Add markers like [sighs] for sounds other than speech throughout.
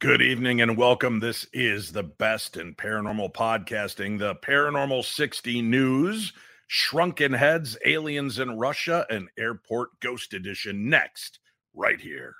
Good evening and welcome. This is the best in paranormal podcasting, the Paranormal 60 News, Shrunken Heads, Aliens in Russia, and Airport Ghost Edition next, right here.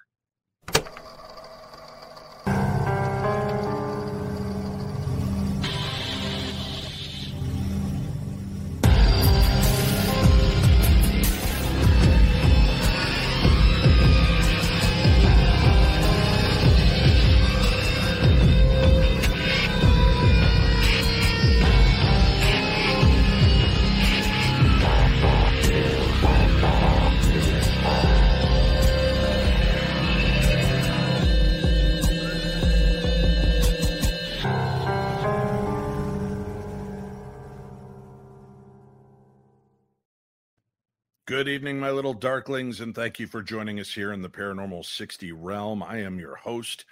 Evening, my little darklings, and thank you for joining us here in the Paranormal 60 realm. I am your host,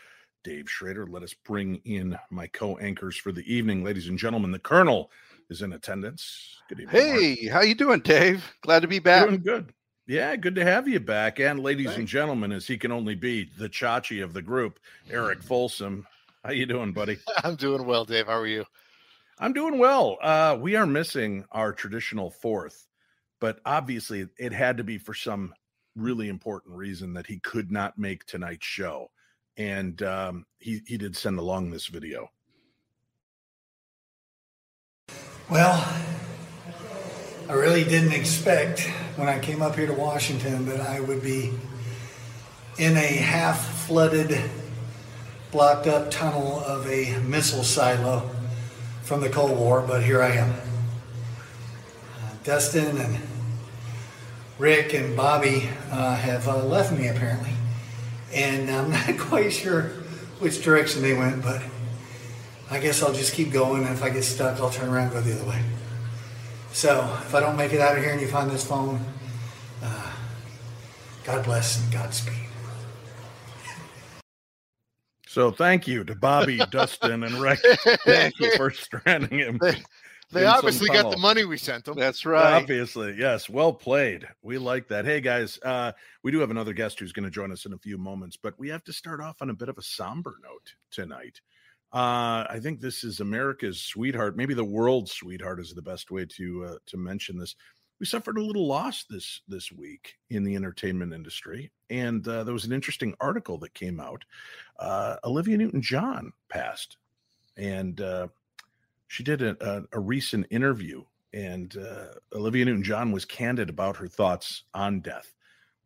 Dave Schrader. Let us bring in my co anchors for the evening. Ladies and gentlemen, the Colonel is in attendance. Good evening. Hey, Mark. how you doing, Dave? Glad to be back. Doing good. Yeah, good to have you back. And ladies Thanks. and gentlemen, as he can only be, the Chachi of the group, Eric [laughs] Folsom. How you doing, buddy? [laughs] I'm doing well, Dave. How are you? I'm doing well. Uh, we are missing our traditional fourth but obviously it had to be for some really important reason that he could not make tonight's show and um, he he did send along this video. Well i really didn't expect when i came up here to washington that i would be in a half flooded blocked up tunnel of a missile silo from the cold war but here i am. Uh, dustin and Rick and Bobby uh, have uh, left me apparently, and I'm [laughs] not quite sure which direction they went, but I guess I'll just keep going. And if I get stuck, I'll turn around and go the other way. So if I don't make it out of here and you find this phone, uh, God bless and Godspeed. So thank you to Bobby, [laughs] Dustin, and Rick. Thank you for stranding him. They obviously got the money we sent them. That's right. Obviously, yes. Well played. We like that. Hey guys, uh, we do have another guest who's going to join us in a few moments, but we have to start off on a bit of a somber note tonight. Uh, I think this is America's sweetheart, maybe the world's sweetheart is the best way to uh, to mention this. We suffered a little loss this this week in the entertainment industry, and uh, there was an interesting article that came out. Uh, Olivia Newton-John passed, and uh, she did a, a, a recent interview, and uh, Olivia Newton John was candid about her thoughts on death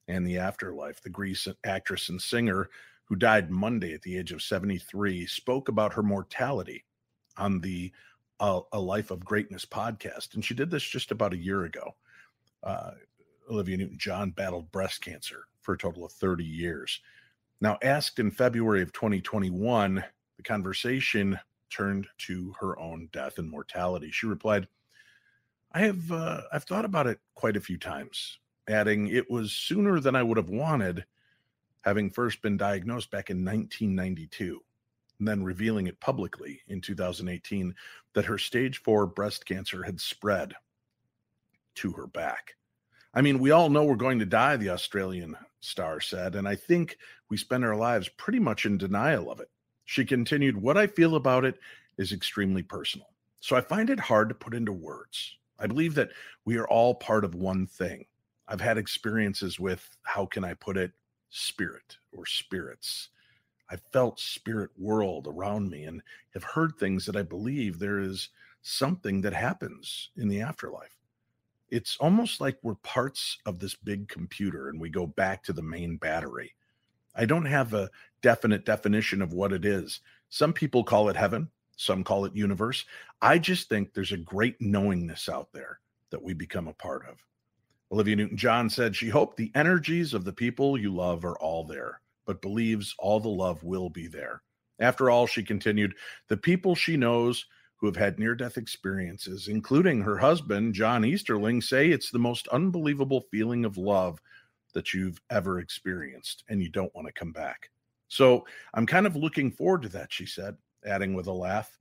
and the afterlife. The Grease actress and singer, who died Monday at the age of 73, spoke about her mortality on the uh, A Life of Greatness podcast. And she did this just about a year ago. Uh, Olivia Newton John battled breast cancer for a total of 30 years. Now, asked in February of 2021, the conversation turned to her own death and mortality. She replied, I have uh, I've thought about it quite a few times, adding it was sooner than I would have wanted, having first been diagnosed back in 1992, and then revealing it publicly in 2018 that her stage 4 breast cancer had spread to her back. I mean, we all know we're going to die, the Australian star said, and I think we spend our lives pretty much in denial of it. She continued, What I feel about it is extremely personal. So I find it hard to put into words. I believe that we are all part of one thing. I've had experiences with, how can I put it, spirit or spirits. I've felt spirit world around me and have heard things that I believe there is something that happens in the afterlife. It's almost like we're parts of this big computer and we go back to the main battery. I don't have a definite definition of what it is. Some people call it heaven, some call it universe. I just think there's a great knowingness out there that we become a part of. Olivia Newton John said she hoped the energies of the people you love are all there, but believes all the love will be there. After all, she continued, the people she knows who have had near death experiences, including her husband, John Easterling, say it's the most unbelievable feeling of love that you've ever experienced and you don't want to come back. So I'm kind of looking forward to that, she said, adding with a laugh.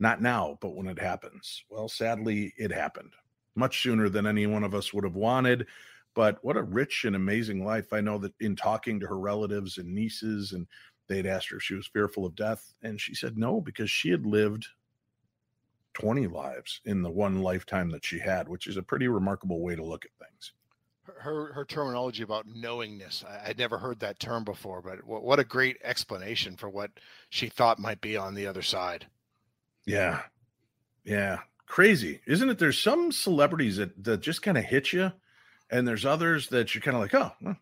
Not now, but when it happens. Well, sadly, it happened much sooner than any one of us would have wanted. But what a rich and amazing life. I know that in talking to her relatives and nieces and They'd asked her if she was fearful of death, and she said no because she had lived 20 lives in the one lifetime that she had, which is a pretty remarkable way to look at things. Her her terminology about knowingness, I, would never heard that term before, but what, what a great explanation for what she thought might be on the other side. Yeah. Yeah. Crazy. Isn't it? There's some celebrities that, that just kind of hit you, and there's others that you're kind of like, oh, well,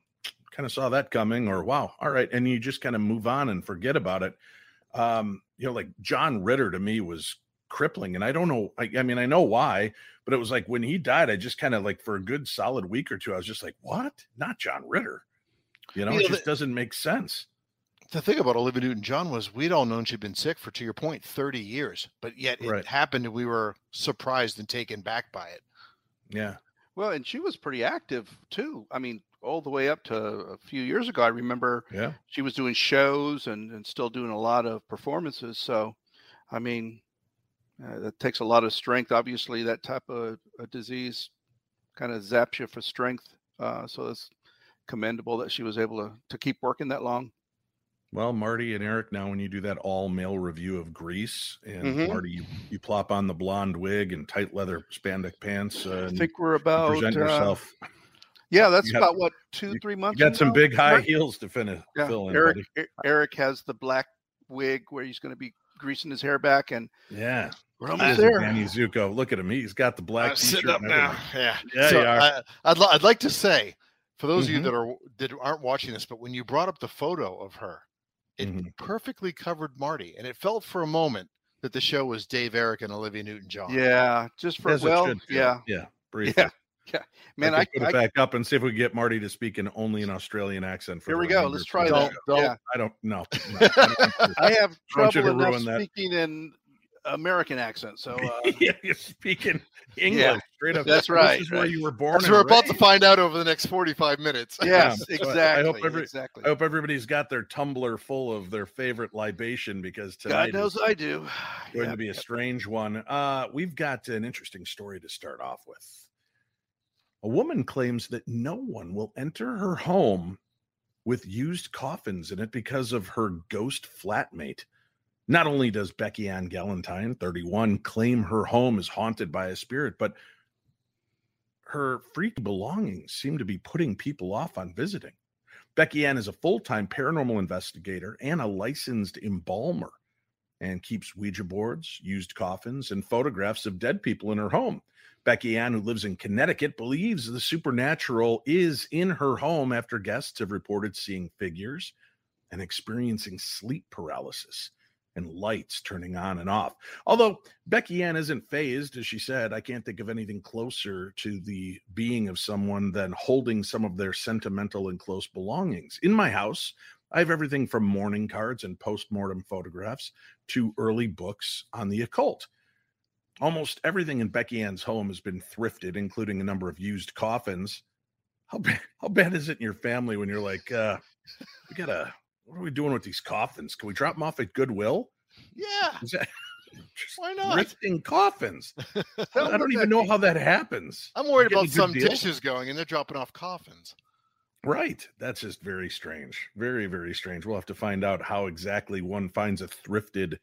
kind of saw that coming, or wow, all right. And you just kind of move on and forget about it. Um, you know, like John Ritter to me was crippling. And I don't know. I, I, mean, I know why, but it was like when he died, I just kind of like for a good solid week or two, I was just like, what? Not John Ritter. You know, you know it just the, doesn't make sense. The thing about Olivia Newton John was we'd all known she'd been sick for, to your point, 30 years, but yet it right. happened and we were surprised and taken back by it. Yeah. Well, and she was pretty active too. I mean, all the way up to a few years ago, I remember yeah. she was doing shows and, and still doing a lot of performances. So, I mean, uh, that takes a lot of strength. Obviously, that type of disease kind of zaps you for strength. Uh, so it's commendable that she was able to, to keep working that long. Well, Marty and Eric, now when you do that all male review of Grease, and mm-hmm. Marty, you, you plop on the blonde wig and tight leather spandex pants. Uh, I think we're about present uh, yourself. Yeah, [laughs] that's got, about what two, three months. You got some big high heels to finish. Yeah. Fill in, Eric, buddy. Eric has the black wig where he's going to be greasing his hair back, and yeah, we're almost there. Danny Zuko, look at him. He's got the black I'm sitting up now. Yeah, yeah. So I, would I'd like to say for those mm-hmm. of you mm-hmm. that are that aren't watching this, but when you brought up the photo of her, it mm-hmm. perfectly covered Marty, and it felt for a moment that the show was Dave Eric and Olivia Newton John. Yeah, just for As well, yeah, yeah, briefly. yeah. [laughs] Yeah, man, I, I put I, it back up and see if we can get Marty to speak in only an Australian accent. here we go. Let's try that. Don't, yeah. I don't know. No, I, [laughs] I, have trouble enough speaking in American accent. So [laughs] uh, yeah, you're speaking English yeah, straight up. That's right. This is where you were born. That's we're about to find out over the next 45 minutes. Yes, yeah, exactly. I hope every, exactly. I hope everybody's got their tumbler full of their favorite libation because tonight God knows I do. [sighs] Going to be a strange one. Uh, we've got an interesting story to start off with. A woman claims that no one will enter her home with used coffins in it because of her ghost flatmate. Not only does Beckie-Ann Galentine, 31, claim her home is haunted by a spirit, but her freaky belongings seem to be putting people off on visiting. Beckie-Ann is a full time paranormal investigator and a licensed embalmer and keeps Ouija boards, used coffins, and photographs of dead people in her home. Beckie-Ann, who lives in Connecticut, believes the supernatural is in her home after guests have reported seeing figures and experiencing sleep paralysis and lights turning on and off. Although Beckie-Ann isn't phased, as she said, I can't think of anything closer to the being of someone than holding some of their sentimental and close belongings. In my house, I have everything from mourning cards and post-mortem photographs to early books on the occult. Almost everything in Beckie-Ann's home has been thrifted, including a number of used coffins. How bad, how bad is it in your family when you're like, uh, we gotta what are we doing with these coffins? Can we drop them off at Goodwill? Yeah. That, [laughs] Why not? Lifting coffins. [laughs] I don't even know how that happens. I'm worried about some deal? dishes going and they're dropping off coffins. Right. That's just very strange. Very, very strange. We'll have to find out how exactly one finds a thrifted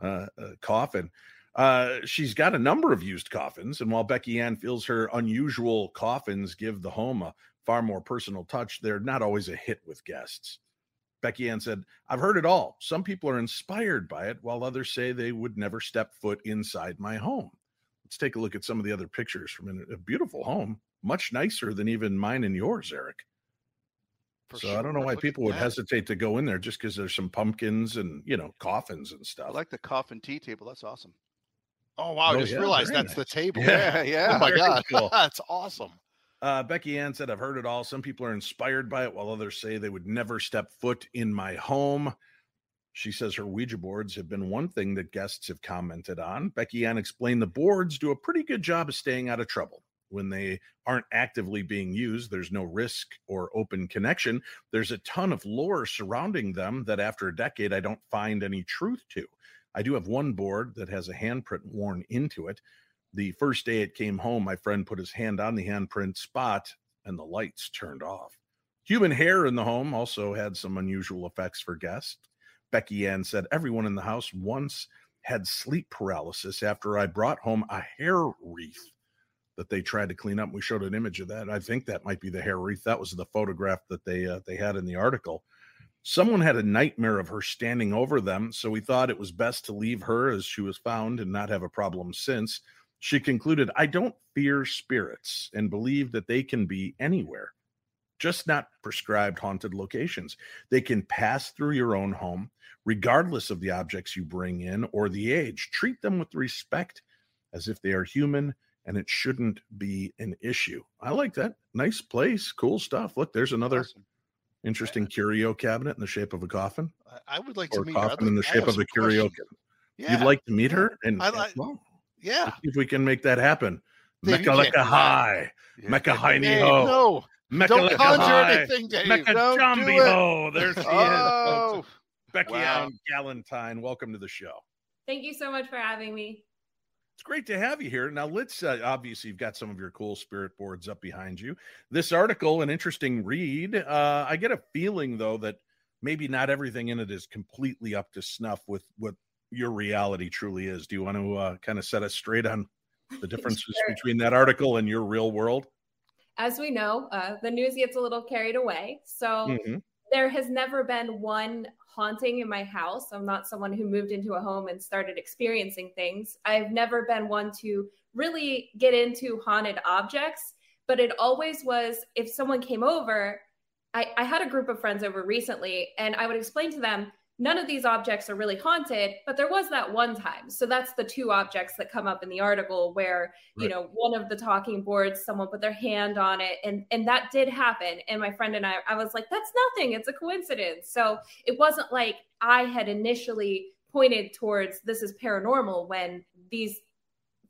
uh, uh, coffin. Uh, she's got a number of used coffins, and while Beckie-Ann feels her unusual coffins give the home a far more personal touch, they're not always a hit with guests. Beckie-Ann said, I've heard it all. Some people are inspired by it, while others say they would never step foot inside my home. Let's take a look at some of the other pictures from a beautiful home, much nicer than even mine and yours, Eric. For so sure. I don't know why people would hesitate to go in there just because there's some pumpkins and you know coffins and stuff. I like the coffin tea table. That's awesome. Oh wow! Oh, I just yeah, realized that's nice. the table. Yeah, yeah. [laughs] Oh my [laughs] god, cool. that's awesome. Uh, Beckie-Ann said, I've heard it all. Some people are inspired by it, while others say they would never step foot in my home. She says her Ouija boards have been one thing that guests have commented on. Beckie-Ann explained the boards do a pretty good job of staying out of trouble. When they aren't actively being used, there's no risk or open connection. There's a ton of lore surrounding them that after a decade, I don't find any truth to. I do have one board that has a handprint worn into it the first day it came home, my friend put his hand on the handprint spot and the lights turned off. Human hair in the home also had some unusual effects for guests. Beckie-Ann said, Everyone in the house once had sleep paralysis after I brought home a hair wreath that they tried to clean up. We showed an image of that. I think that might be the hair wreath. That was the photograph that they uh, they had in the article. Someone had a nightmare of her standing over them, so we thought it was best to leave her as she was found and not have a problem since. She concluded, I don't fear spirits and believe that they can be anywhere, just not prescribed haunted locations. They can pass through your own home, regardless of the objects you bring in or the age. Treat them with respect as if they are human and it shouldn't be an issue. I like that. Nice place, cool stuff. Look, there's another awesome. interesting curio cabinet in the shape of a coffin. I would like or to meet coffin in the shape of a curio. Yeah. You'd like to meet her, and I like. Well, yeah, if we can make that happen. Mecca Lecca High, Mecca High Ho. No, Mecca don't conjure anything, Dave. Mecca don't Jambi Ho. There she oh. is. Beckie wow. Ann Galentine, welcome to the show. Thank you so much for having me. It's great to have you here. Now, let's uh, obviously, you've got some of your cool spirit boards up behind you. This article, an interesting read. Uh, I get a feeling, though, that maybe not everything in it is completely up to snuff with what your reality truly is. Do you want to uh, kind of set us straight on the [laughs] differences sure. between that article and your real world? As we know, uh, the news gets a little carried away. So mm-hmm. there has never been one haunting in my house. I'm not someone who moved into a home and started experiencing things. I've never been one to really get into haunted objects, but it always was if someone came over, I, I had a group of friends over recently, and I would explain to them, none of these objects are really haunted, but there was that one time. So that's the two objects that come up in the article where, right. you know, one of the talking boards, someone put their hand on it and and that did happen. And my friend and I I was like, that's nothing. It's a coincidence. So it wasn't like I had initially pointed towards this is paranormal when these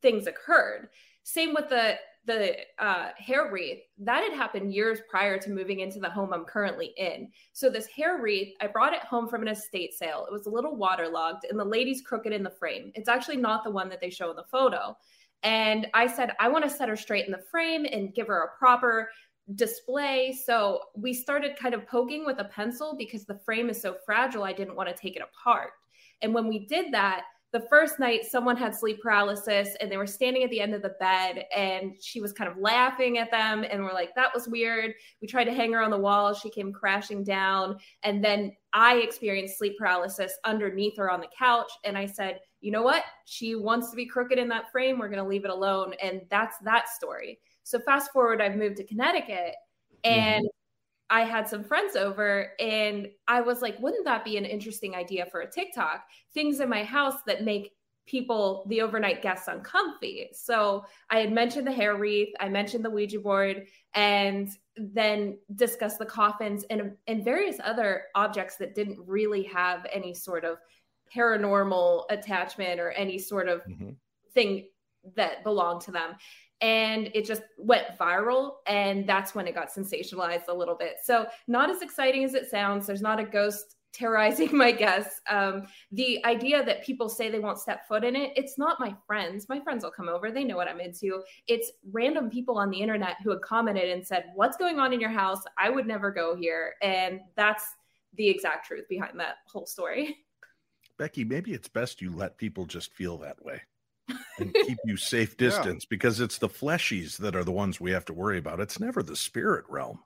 things occurred. Same with the the uh, hair wreath that had happened years prior to moving into the home I'm currently in. So this hair wreath, I brought it home from an estate sale. It was a little waterlogged, and the lady's crooked in the frame. It's actually not the one that they show in the photo. And I said, I want to set her straight in the frame and give her a proper display. So we started kind of poking with a pencil because the frame is so fragile. I didn't want to take it apart. And when we did that, the first night someone had sleep paralysis and they were standing at the end of the bed and she was kind of laughing at them and we're like that was weird. We tried to hang her on the wall. She came crashing down and then i experienced sleep paralysis underneath her on the couch and i said you know what? She wants to be crooked in that frame. We're going to leave it alone. And that's that story. So fast forward i've moved to connecticut and mm-hmm. I had some friends over and I was like, wouldn't that be an interesting idea for a TikTok? Things in my house that make people, the overnight guests, uncomfy. So I had mentioned the hair wreath, I mentioned the Ouija board, and then discussed the coffins and, and various other objects that didn't really have any sort of paranormal attachment or any sort of mm-hmm. thing that belonged to them and it just went viral and that's when it got sensationalized a little bit. So not as exciting as it sounds. There's not a ghost terrorizing [laughs] my guests um, the idea that people say they won't step foot in it it's not my friends. My friends will come over. They know what i'm into. It's random people on the internet who had commented and said what's going on in your house? I would never go here. And that's the exact truth behind that whole story. [laughs] Beckie maybe it's best you let people just feel that way and [laughs] keep you safe distance yeah. because it's the fleshies that are the ones we have to worry about. It's never the spirit realm.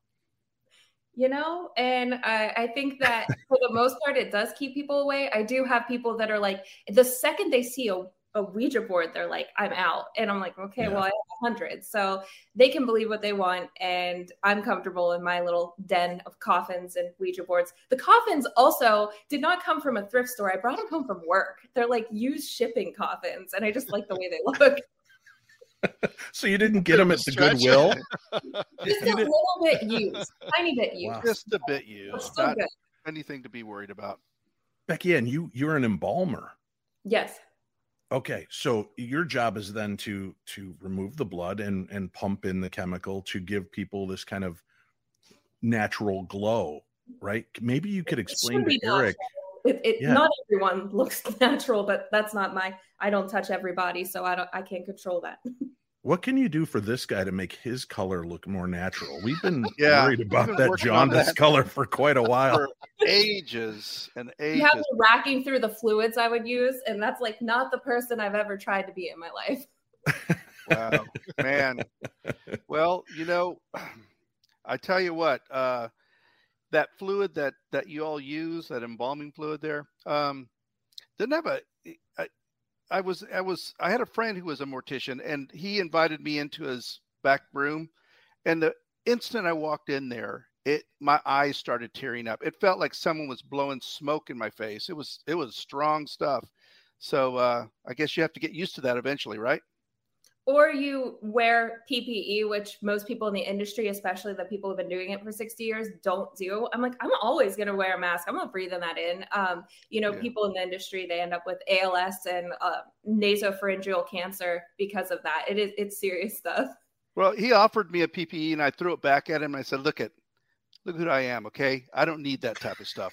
You know, and I, I think that for the most part, it does keep people away. I do have people that are like, the second they see a a Ouija board, they're like, I'm out. And I'm like, okay, yeah. well, I have a hundred. So they can believe what they want. And I'm comfortable in my little den of coffins and Ouija boards. The coffins also did not come from a thrift store. I brought them home from work. They're like used shipping coffins. And I just like the way they look. [laughs] so you didn't get them at the Goodwill? [laughs] just a little bit used, tiny bit used. Wow. Just a bit used. Not good. anything to be worried about. Beckie, and you you're an embalmer. Yes. Okay, so your job is then to to remove the blood and and pump in the chemical to give people this kind of natural glow, right? Maybe you could explain to Eric. It, it yeah. not everyone [laughs] looks [laughs] natural, but that's not my. I don't touch everybody, so I don't. I can't control that. [laughs] what can you do for this guy to make his color look more natural? We've [laughs] been yeah, worried about that jaundice color for quite a [laughs] while. For ages and ages. You have me racking through the fluids I would use, and that's like not the person I've ever tried to be in my life. wow, man. Well, you know, [clears throat] I tell you what, uh, that fluid that that you all use, that embalming fluid there, um, didn't have a. I, was I was I had a friend who was a mortician, and he invited me into his back room, and the instant I walked in there, it my eyes started tearing up. It felt like someone was blowing smoke in my face. It was it was strong stuff. So uh, I guess you have to get used to that eventually, right? Or you wear PPE, which most people in the industry, especially the people who've been doing it for 60 years, don't do. I'm like, I'm always going to wear a mask. I'm not breathing that in. Um, you know, yeah. people in the industry, they end up with ALS and uh, nasopharyngeal cancer because of that. It is, it's serious stuff. Well, he offered me a PPE and I threw it back at him. I said, look at, look who I am. Okay. I don't need that type of stuff.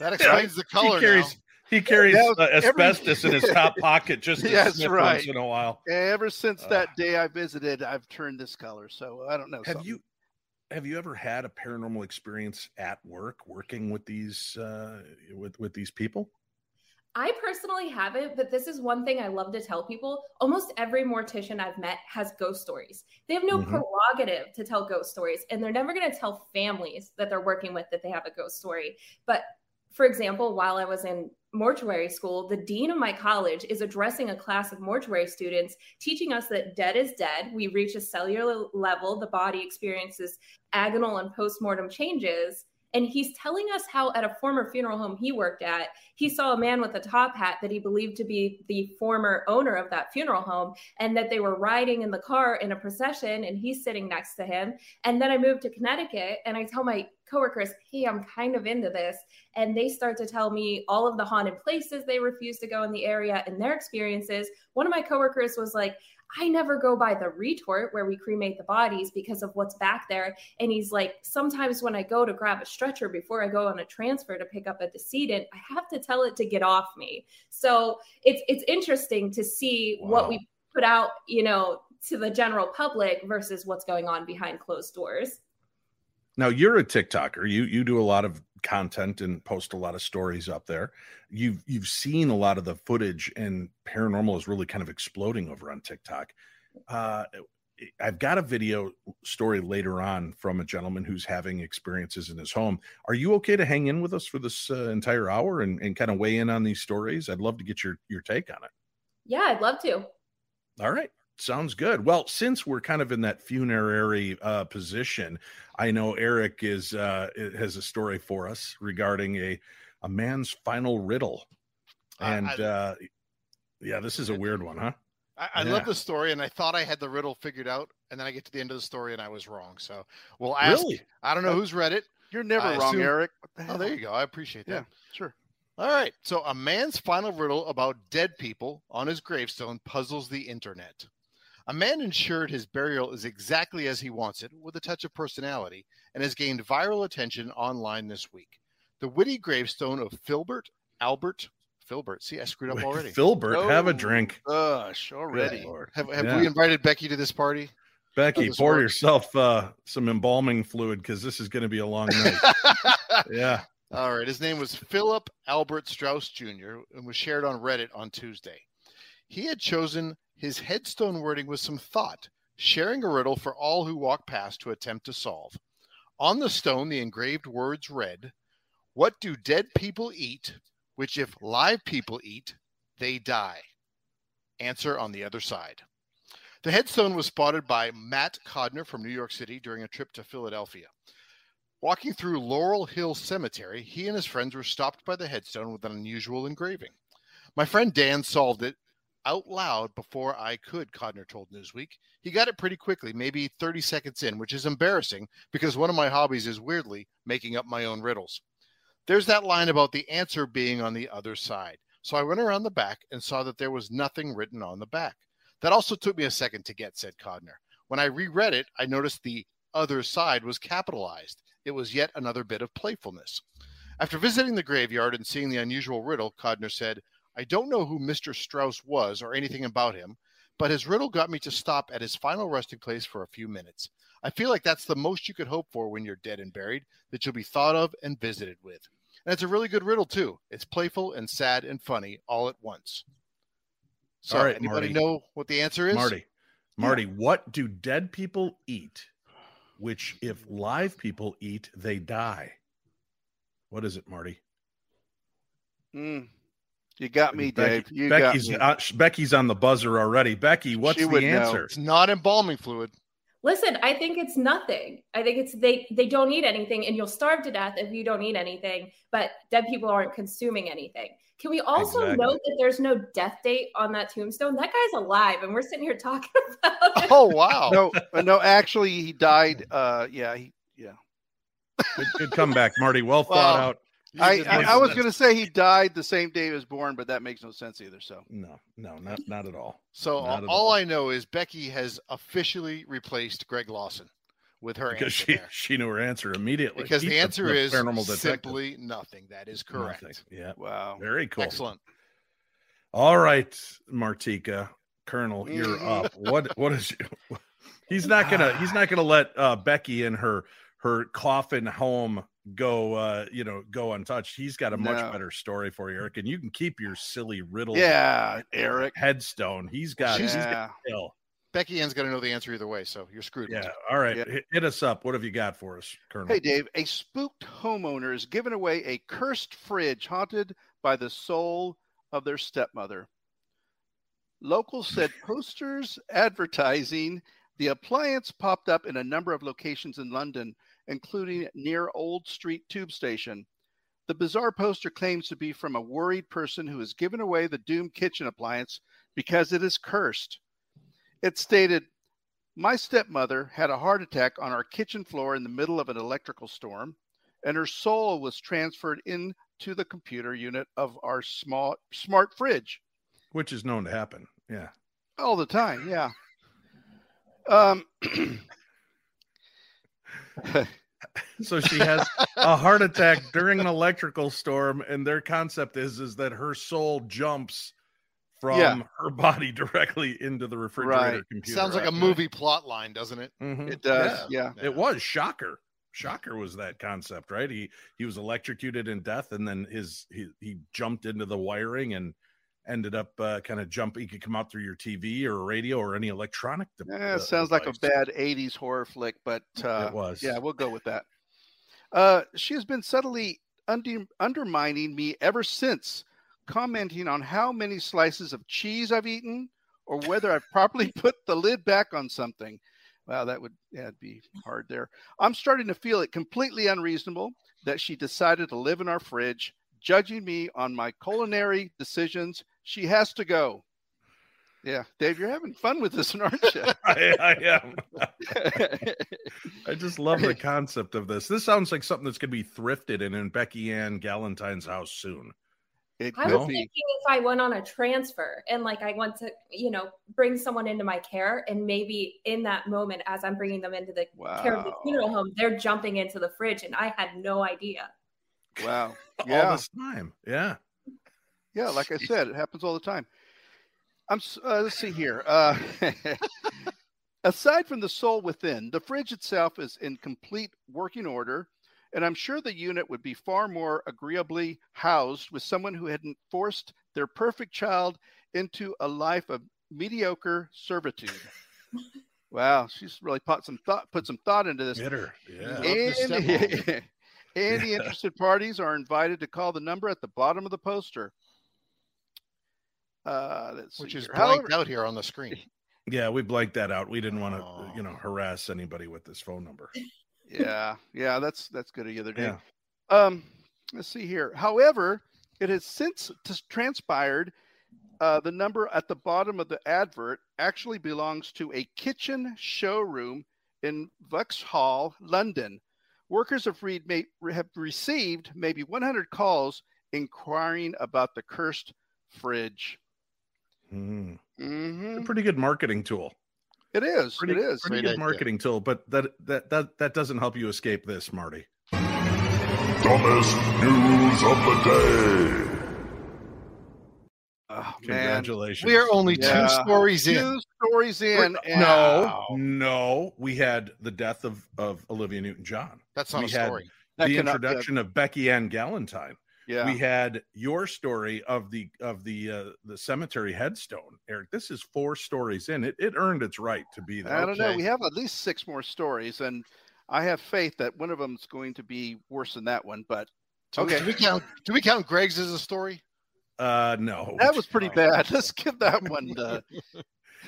That [laughs] explains the color. He carries, he carries yeah, uh, asbestos every... in his top pocket just to [laughs] yes, sniff right. once in a while. Ever since uh, that day I visited, I've turned this color. So I don't know. Have something. you have you ever had a paranormal experience at work working with these uh, with with these people? I personally haven't, but this is one thing I love to tell people. Almost every mortician I've met has ghost stories. They have no mm-hmm. prerogative to tell ghost stories, and they're never going to tell families that they're working with that they have a ghost story. But for example, while I was in mortuary school, the dean of my college is addressing a class of mortuary students, teaching us that dead is dead. We reach a cellular level, the body experiences agonal and postmortem changes. And he's telling us how, at a former funeral home he worked at, he saw a man with a top hat that he believed to be the former owner of that funeral home, and that they were riding in the car in a procession, and he's sitting next to him. And then I moved to Connecticut, and I tell my coworkers, Hey, I'm kind of into this. And they start to tell me all of the haunted places they refuse to go in the area and their experiences. One of my coworkers was like, I never go by the retort where we cremate the bodies because of what's back there. And he's like, sometimes when I go to grab a stretcher before I go on a transfer to pick up a decedent, I have to tell it to get off me. So it's it's interesting to see wow. what we put out, you know, to the general public versus what's going on behind closed doors. Now you're a TikToker. You you do a lot of content and post a lot of stories up there. You've you've seen a lot of the footage, and paranormal is really kind of exploding over on TikTok. Uh, I've got a video story later on from a gentleman who's having experiences in his home. Are you okay to hang in with us for this uh, entire hour and, and kind of weigh in on these stories? I'd love to get your your take on it. Yeah, I'd love to. All right. Sounds good. Well, since we're kind of in that funerary uh, position, I know Eric is uh, has a story for us regarding a a man's final riddle, and I, uh, yeah, this is a weird one, huh? I, I yeah. love the story, and I thought I had the riddle figured out, and then I get to the end of the story and I was wrong. So we'll ask. Really? I don't know who's read it. You're never I wrong, assume... Eric. The oh, there you go. I appreciate that. Yeah, sure. All right. So a man's final riddle about dead people on his gravestone puzzles the internet. A man ensured his burial is exactly as he wants it, with a touch of personality, and has gained viral attention online this week. The witty gravestone of Filbert Albert Filbert. See, I screwed up already. Filbert, oh, have a drink. Gosh, already. Have, have yeah. we invited Beckie to this party? Beckie, pour works? yourself uh, some embalming fluid because this is going to be a long night. [laughs] yeah. All right. His name was Philip Albert Strauss Jr. and was shared on Reddit on Tuesday. He had chosen his headstone wording with some thought, sharing a riddle for all who walk past to attempt to solve. On the stone, the engraved words read, What do dead people eat, which if live people eat, they die? Answer on the other side. The headstone was spotted by Matt Codner from New York City during a trip to Philadelphia. Walking through Laurel Hill Cemetery, he and his friends were stopped by the headstone with an unusual engraving. My friend Dan solved it out loud before I could, Codner told Newsweek. He got it pretty quickly, maybe 30 seconds in, which is embarrassing because one of my hobbies is weirdly making up my own riddles. There's that line about the answer being on the other side. So I went around the back and saw that there was nothing written on the back. That also took me a second to get, said Codner. When I reread it, I noticed the other side was capitalized. It was yet another bit of playfulness. After visiting the graveyard and seeing the unusual riddle, Codner said, I don't know who Mr. Strauss was or anything about him, but his riddle got me to stop at his final resting place for a few minutes. I feel like that's the most you could hope for when you're dead and buried, that you'll be thought of and visited with. And it's a really good riddle, too. It's playful and sad and funny all at once. So, all right, anybody Marty. know what the answer is? Marty, Marty, yeah. what do dead people eat? Which, if live people eat, they die. What is it, Marty? Mm, you got me, Beckie, Dave. You Beckie's me. Uh, Beckie's on the buzzer already. Beckie, what's she the answer? Know. It's not embalming fluid. Listen, I think it's nothing. I think it's they they don't eat anything, and you'll starve to death if you don't eat anything. But dead people aren't consuming anything. Can we also exactly. note that there's no death date on that tombstone? That guy's alive, and we're sitting here talking [laughs] about. It. Oh wow! no, uh, no, actually, he died. Uh, yeah, he, yeah. Good, good comeback, Marty. Well thought out. I, I, I, was going to say he died the same day he was born, but that makes no sense either. So no, no, not not at all. So all, all, I know is Beckie has officially replaced Greg Lawson with her answer. because she there. she knew her answer immediately. Because the answer the, is simply nothing. That is correct. Nothing. Yeah. Wow. Very cool. Excellent. All right, Martika, Colonel, you're [laughs] up. What what is [laughs] he's not gonna he's not gonna let uh, Beckie in her her coffin home go uh you know go untouched he's got a much no. better story for you eric and you can keep your silly riddle yeah eric headstone he's got, yeah. [laughs] got beckie-ann's going to know the answer either way so you're screwed yeah all right yeah. hit, hit, us up what have you got for us colonel hey dave a spooked homeowner is giving away a cursed fridge haunted by the soul of their stepmother locals said [laughs] posters advertising the appliance popped up in a number of locations in london including near Old Street Tube Station. The bizarre poster claims to be from a worried person who has given away the doomed kitchen appliance because it is cursed. It stated, My stepmother had a heart attack on our kitchen floor in the middle of an electrical storm, and her soul was transferred into the computer unit of our small smart fridge. Which is known to happen. Yeah. All the time. Yeah. Um, [clears throat] [laughs] so she has a heart attack during an electrical storm and their concept is is that her soul jumps from yeah. her body directly into the refrigerator right. computer. Sounds like a movie plot line, doesn't it? Mm-hmm. It does. Yeah. yeah. It was shocker. Shocker was that concept, right? He he was electrocuted in death and then his he he jumped into the wiring and ended up uh, kind of jumping. He could come out through your TV or radio or any electronic. De- yeah, uh, sounds device. like a bad '80s horror flick, but uh, it was. Yeah, we'll go with that. Uh, she has been subtly under- undermining me ever since, commenting on how many slices of cheese I've eaten or whether I've properly [laughs] put the lid back on something. Wow, that would yeah, be hard there. I'm starting to feel it completely unreasonable that she decided to live in our fridge, judging me on my culinary decisions she has to go. Yeah, Dave, you're having fun with this, [laughs] aren't you? [laughs] I, I am. [laughs] I just love the concept of this. This sounds like something that's going to be thrifted and in Beckie-Ann Galentine's house soon. It I was thinking if I went on a transfer and like I want to, you know, bring someone into my care, and maybe in that moment, as I'm bringing them into the wow. care of the funeral home, they're jumping into the fridge, and I had no idea. Wow! Yeah. All this time, yeah. Yeah, like I [laughs] said, it happens all the time. I'm uh, let's see here. Uh, [laughs] aside from the soul within, the fridge itself is in complete working order, and I'm sure the unit would be far more agreeably housed with someone who hadn't forced their perfect child into a life of mediocre servitude. [laughs] wow, she's really put some thought put some thought into this. Bitter, yeah. And, and the interested parties are invited to call the number at the bottom of the poster. Uh, Which is here. blanked However, out here on the screen. [laughs] Yeah, we blanked that out. We didn't want to, oh. you know, harass anybody with this phone number. [laughs] [laughs] yeah, yeah, that's that's good the other day. Yeah. Um, let's see here. However, it has since transpired uh, the number at the bottom of the advert actually belongs to a kitchen showroom in Vauxhall, London. Workers have, read, may, have received maybe 100 calls inquiring about the cursed fridge. Mm. Mm-hmm. a pretty good marketing tool. It is. Pretty, it is. Pretty good marketing tool, but that that that that doesn't help you escape this, Marty. Dumbest news of the day. Oh, Congratulations. We are only yeah. two stories in. Two stories in. no, no. We had the death of, of Olivia Newton John. That's not we a story. the introduction of Beckie-Ann Galentine. Yeah. We had your story of the of the uh, the cemetery headstone, Eric. This is four stories in. It it earned its right to be there. I don't okay. know. We have at least six more stories, and I have faith that one of them is going to be worse than that one. But okay, do we count? Do we count Greg's as a story? Uh, no, that was pretty bad. [laughs] Let's give that one. The... [laughs]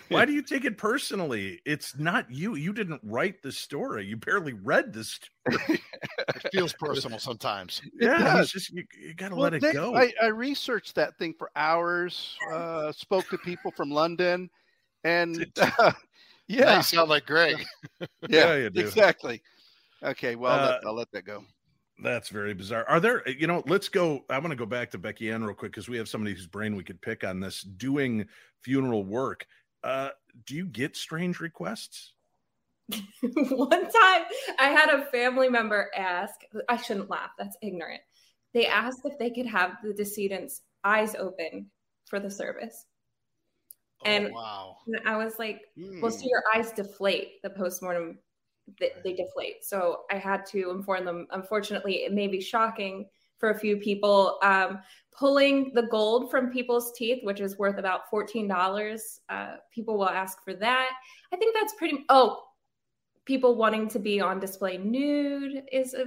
Why do you take it personally? It's not you. You didn't write the story. You barely read the story. [laughs] it feels personal sometimes. [laughs] Yeah, it's just you, you got to well, let it go. I, I, researched that thing for hours. Uh, spoke to people from London, and uh, yeah, [laughs] now you sound like Greg. [laughs] yeah, yeah exactly. Okay, well, uh, I'll let that go. That's very bizarre. Are there, you know, let's go. I want to go back to Beckie-Ann real quick because we have somebody whose brain we could pick on this doing funeral work. Uh, do you get strange requests? [laughs] One time I had a family member ask, I shouldn't laugh, that's ignorant. They asked if they could have the decedent's eyes open for the service. Oh, and wow. I was like, well, so hmm. your eyes deflate the postmortem they, they deflate. So I had to inform them. Unfortunately, it may be shocking for a few people. Um, pulling the gold from people's teeth, which is worth about $14, uh, people will ask for that. I think that's pretty. Oh, people wanting to be on display nude is a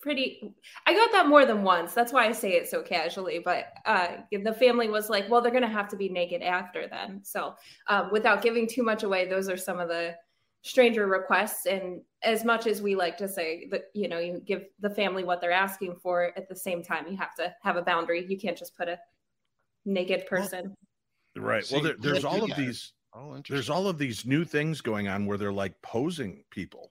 pretty i got that more than once. That's why i say it so casually but uh, the family was like well they're going to have to be naked after then. So um, without giving too much away those are some of the stranger requests. And as much as we like to say that you know you give the family what they're asking for at the same time you have to have a boundary. You can't just put a naked person. right. Well there, there's all of these oh, there's all of these new things going on where they're like posing people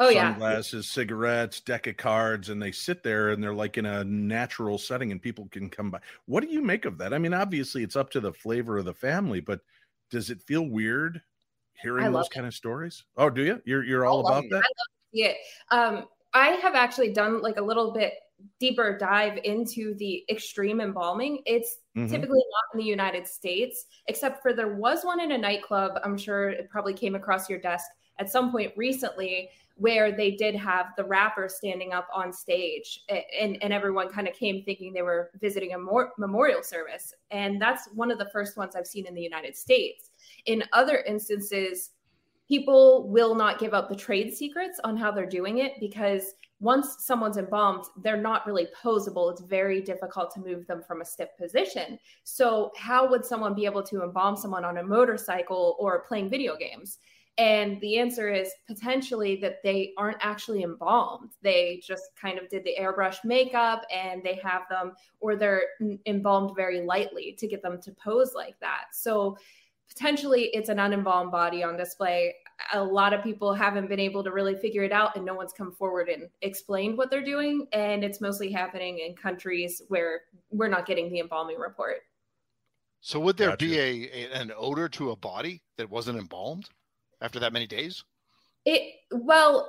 oh yeah sunglasses cigarettes deck of cards and they sit there and they're like in a natural setting and people can come by what do you make of that i mean obviously it's up to the flavor of the family but does it feel weird hearing those kind of stories? Oh, do you? You're you're all about that? Yeah. Um, I have actually done like a little bit deeper dive into the extreme embalming. It's mm-hmm. typically not in the United States, except for there was one in a nightclub. I'm sure it probably came across your desk at some point recently where they did have the rapper standing up on stage and, and everyone kind of came thinking they were visiting a more, memorial service. And that's one of the first ones I've seen in the United States. In other instances, people will not give up the trade secrets on how they're doing it because once someone's embalmed, they're not really posable. It's very difficult to move them from a stiff position. So, how would someone be able to embalm someone on a motorcycle or playing video games? And the answer is potentially that they aren't actually embalmed. They just kind of did the airbrush makeup and they have them, or they're embalmed very lightly to get them to pose like that. So potentially it's an unembalmed body on display. A lot of people haven't been able to really figure it out, and no one's come forward and explained what they're doing. And it's mostly happening in countries where we're not getting the embalming report. So, would there gotcha. be a, a an odor to a body that wasn't embalmed? after that many days? It well,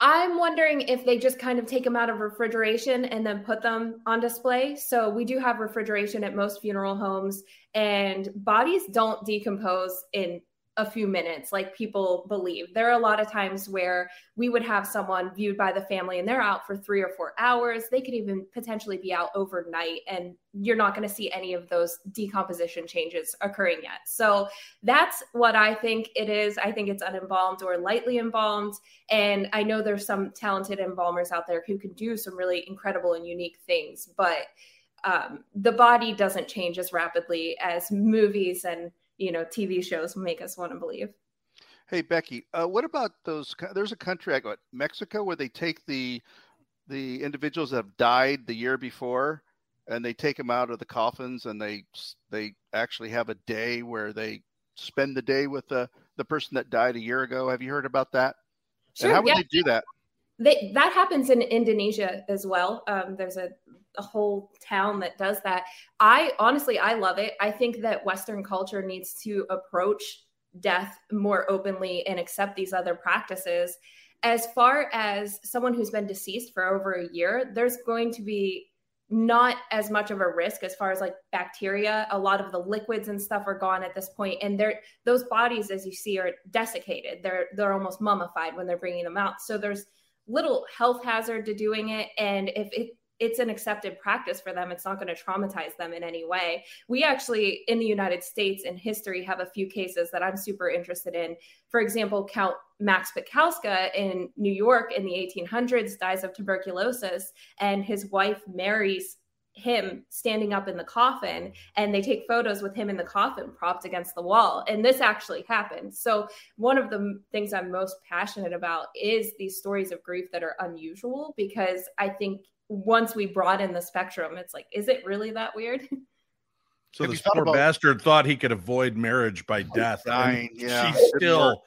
I'm wondering if they just kind of take them out of refrigeration and then put them on display. So we do have refrigeration at most funeral homes, and bodies don't decompose in a few minutes like people believe. There are a lot of times where we would have someone viewed by the family and they're out for 3 or 4 hours. They could even potentially be out overnight and you're not going to see any of those decomposition changes occurring yet. So that's what I think it is. I think it's unembalmed or lightly embalmed and I know there's some talented embalmers out there who can do some really incredible and unique things, but um, the body doesn't change as rapidly as movies and you know TV shows make us want to believe. Hey Beckie, uh, what about those? There's a country I got Mexico where they take the the individuals that have died the year before and they take them out of the coffins and they they actually have a day where they spend the day with the the person that died a year ago. Have you heard about that? Sure, and how would yeah. they do that? They, that happens in Indonesia as well. Um, there's a a whole town that does that. I honestly, I love it. I think that Western culture needs to approach death more openly and accept these other practices. As far as someone who's been deceased for over a year, there's going to be not as much of a risk as far as like bacteria. A lot of the liquids and stuff are gone at this point, and they're those bodies, as you see, are desiccated. They're they're almost mummified when they're bringing them out. So there's little health hazard to doing it, and if it it's an accepted practice for them. It's not going to traumatize them in any way. We actually, in the United States in history, have a few cases that I'm super interested in. For example, Count Max Pietkauskas in New York in the 1800s dies of tuberculosis, and his wife marries him standing up in the coffin and they take photos with him in the coffin propped against the wall and this actually happened so one of the things i'm most passionate about is these stories of grief that are unusual because i think once we broaden the spectrum, it's like, is it really that weird? [laughs] So this poor about- bastard thought he could avoid marriage by death. Dying, yeah. She still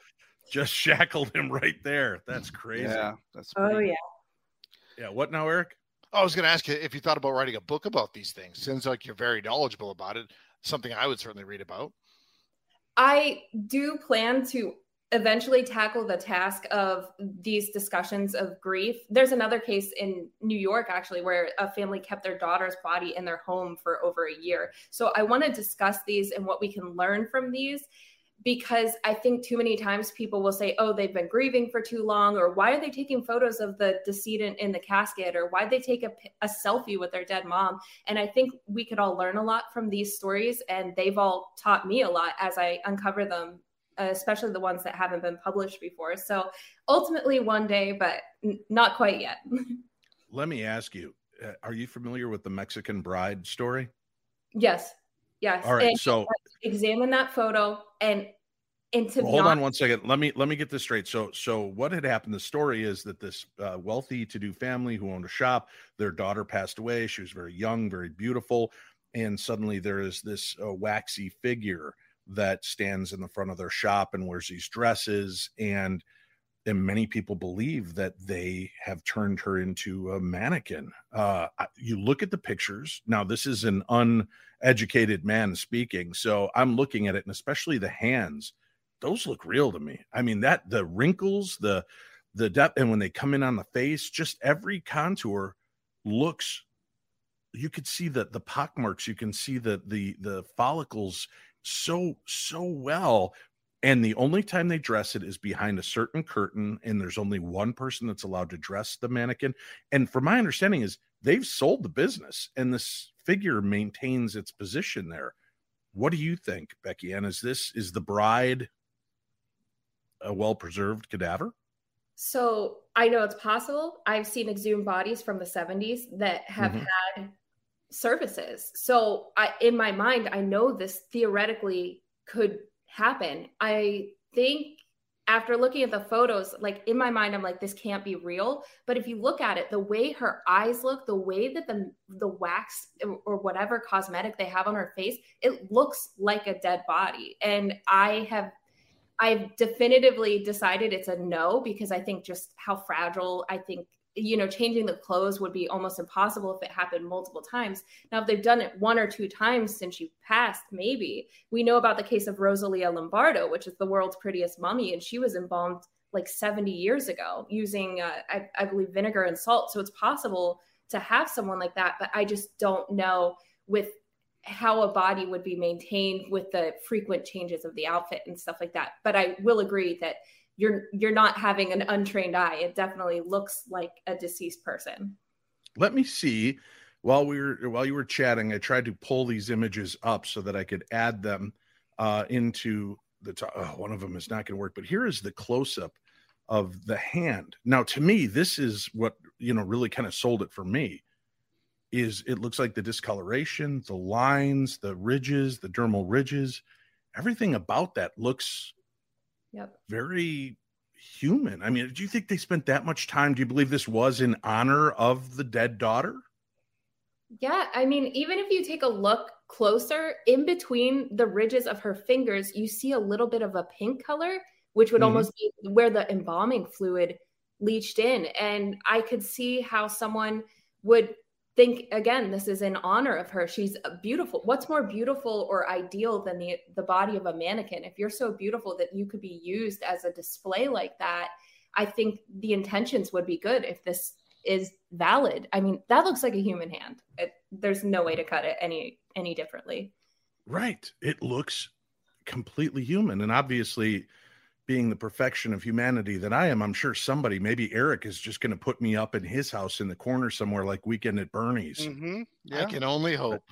just [laughs] shackled him right there. That's crazy. Yeah, that's oh, pretty- oh yeah. Yeah. What now, Eric? Oh, I was going to ask you if you thought about writing a book about these things. Seems like you're very knowledgeable about it. Something I would certainly read about. I do plan to eventually tackle the task of these discussions of grief. There's another case in New York, actually, where a family kept their daughter's body in their home for over a year. So I want to discuss these and what we can learn from these because I think too many times people will say, oh, they've been grieving for too long, or why are they taking photos of the decedent in the casket, or why they take a, a selfie with their dead mom. And I think we could all learn a lot from these stories, and they've all taught me a lot as I uncover them especially the ones that haven't been published before. So ultimately, one day, but n- not quite yet. [laughs] Let me ask you: uh, Are you familiar with the Mexican Bride story? Yes. Yes. All right. And so examine that photo and and to well, hold on one second. Let me let me get this straight. So so what had happened? The story is that this uh, wealthy to do family who owned a shop, their daughter passed away. She was very young, very beautiful, and suddenly there is this uh, waxy figure that stands in the front of their shop and wears these dresses and and many people believe that they have turned her into a mannequin. Uh, you look at the pictures. Now, this is an uneducated man speaking, so I'm looking at it, and especially the hands; those look real to me. I mean, that the wrinkles, the the depth, and when they come in on the face, just every contour looks. You could see the the pock marks. You can see the the the follicles so so well. And the only time they dress it is behind a certain curtain and there's only one person that's allowed to dress the mannequin. And from my understanding is they've sold the business and this figure maintains its position there. What do you think Beckie-Ann is this is the bride a well preserved cadaver? So i know it's possible. I've seen exhumed bodies from the 70s that have mm-hmm. had services. So I in my mind, I know this theoretically could happen. I think after looking at the photos, like in my mind, I'm like, this can't be real. But if you look at it, the way her eyes look, the way that the the wax or whatever cosmetic they have on her face, it looks like a dead body. And I have I've definitively decided it's a no because I think just how fragile I think you know, changing the clothes would be almost impossible if it happened multiple times. Now, if they've done it one or two times since you passed, maybe. We know about the case of Rosalia Lombardo, which is the world's prettiest mummy, and she was embalmed like 70 years ago using, uh, I, I believe, vinegar and salt. So it's possible to have someone like that, but I just don't know with how a body would be maintained with the frequent changes of the outfit and stuff like that. But I will agree that you're you're not having an untrained eye. It definitely looks like a deceased person. Let me see. While we were while you were chatting, I tried to pull these images up so that I could add them uh, into the top. Oh, one of them is not going to work, but here is the close up of the hand. Now, to me, this is what you know really kind of sold it for me. Is it looks like the discoloration, the lines, the ridges, the dermal ridges, everything about that looks Yep. Very human. I mean, do you think they spent that much time? Do you believe this was in honor of the dead daughter? Yeah, I mean, even if you take a look closer, in between the ridges of her fingers, you see a little bit of a pink color, which would mm-hmm. almost be where the embalming fluid leached in. And I could see how someone would think again this is in honor of her she's uh, beautiful what's more beautiful or ideal than the the body of a mannequin if you're so beautiful that you could be used as a display like that i think the intentions would be good if this is valid. I mean, that looks like a human hand. It, there's no way to cut it any any differently. Right. It looks completely human, and obviously, being the perfection of humanity that I am, I'm sure somebody, maybe Eric, is just going to put me up in his house in the corner somewhere, like Weekend at Bernie's. Mm-hmm. Yeah. I can only hope.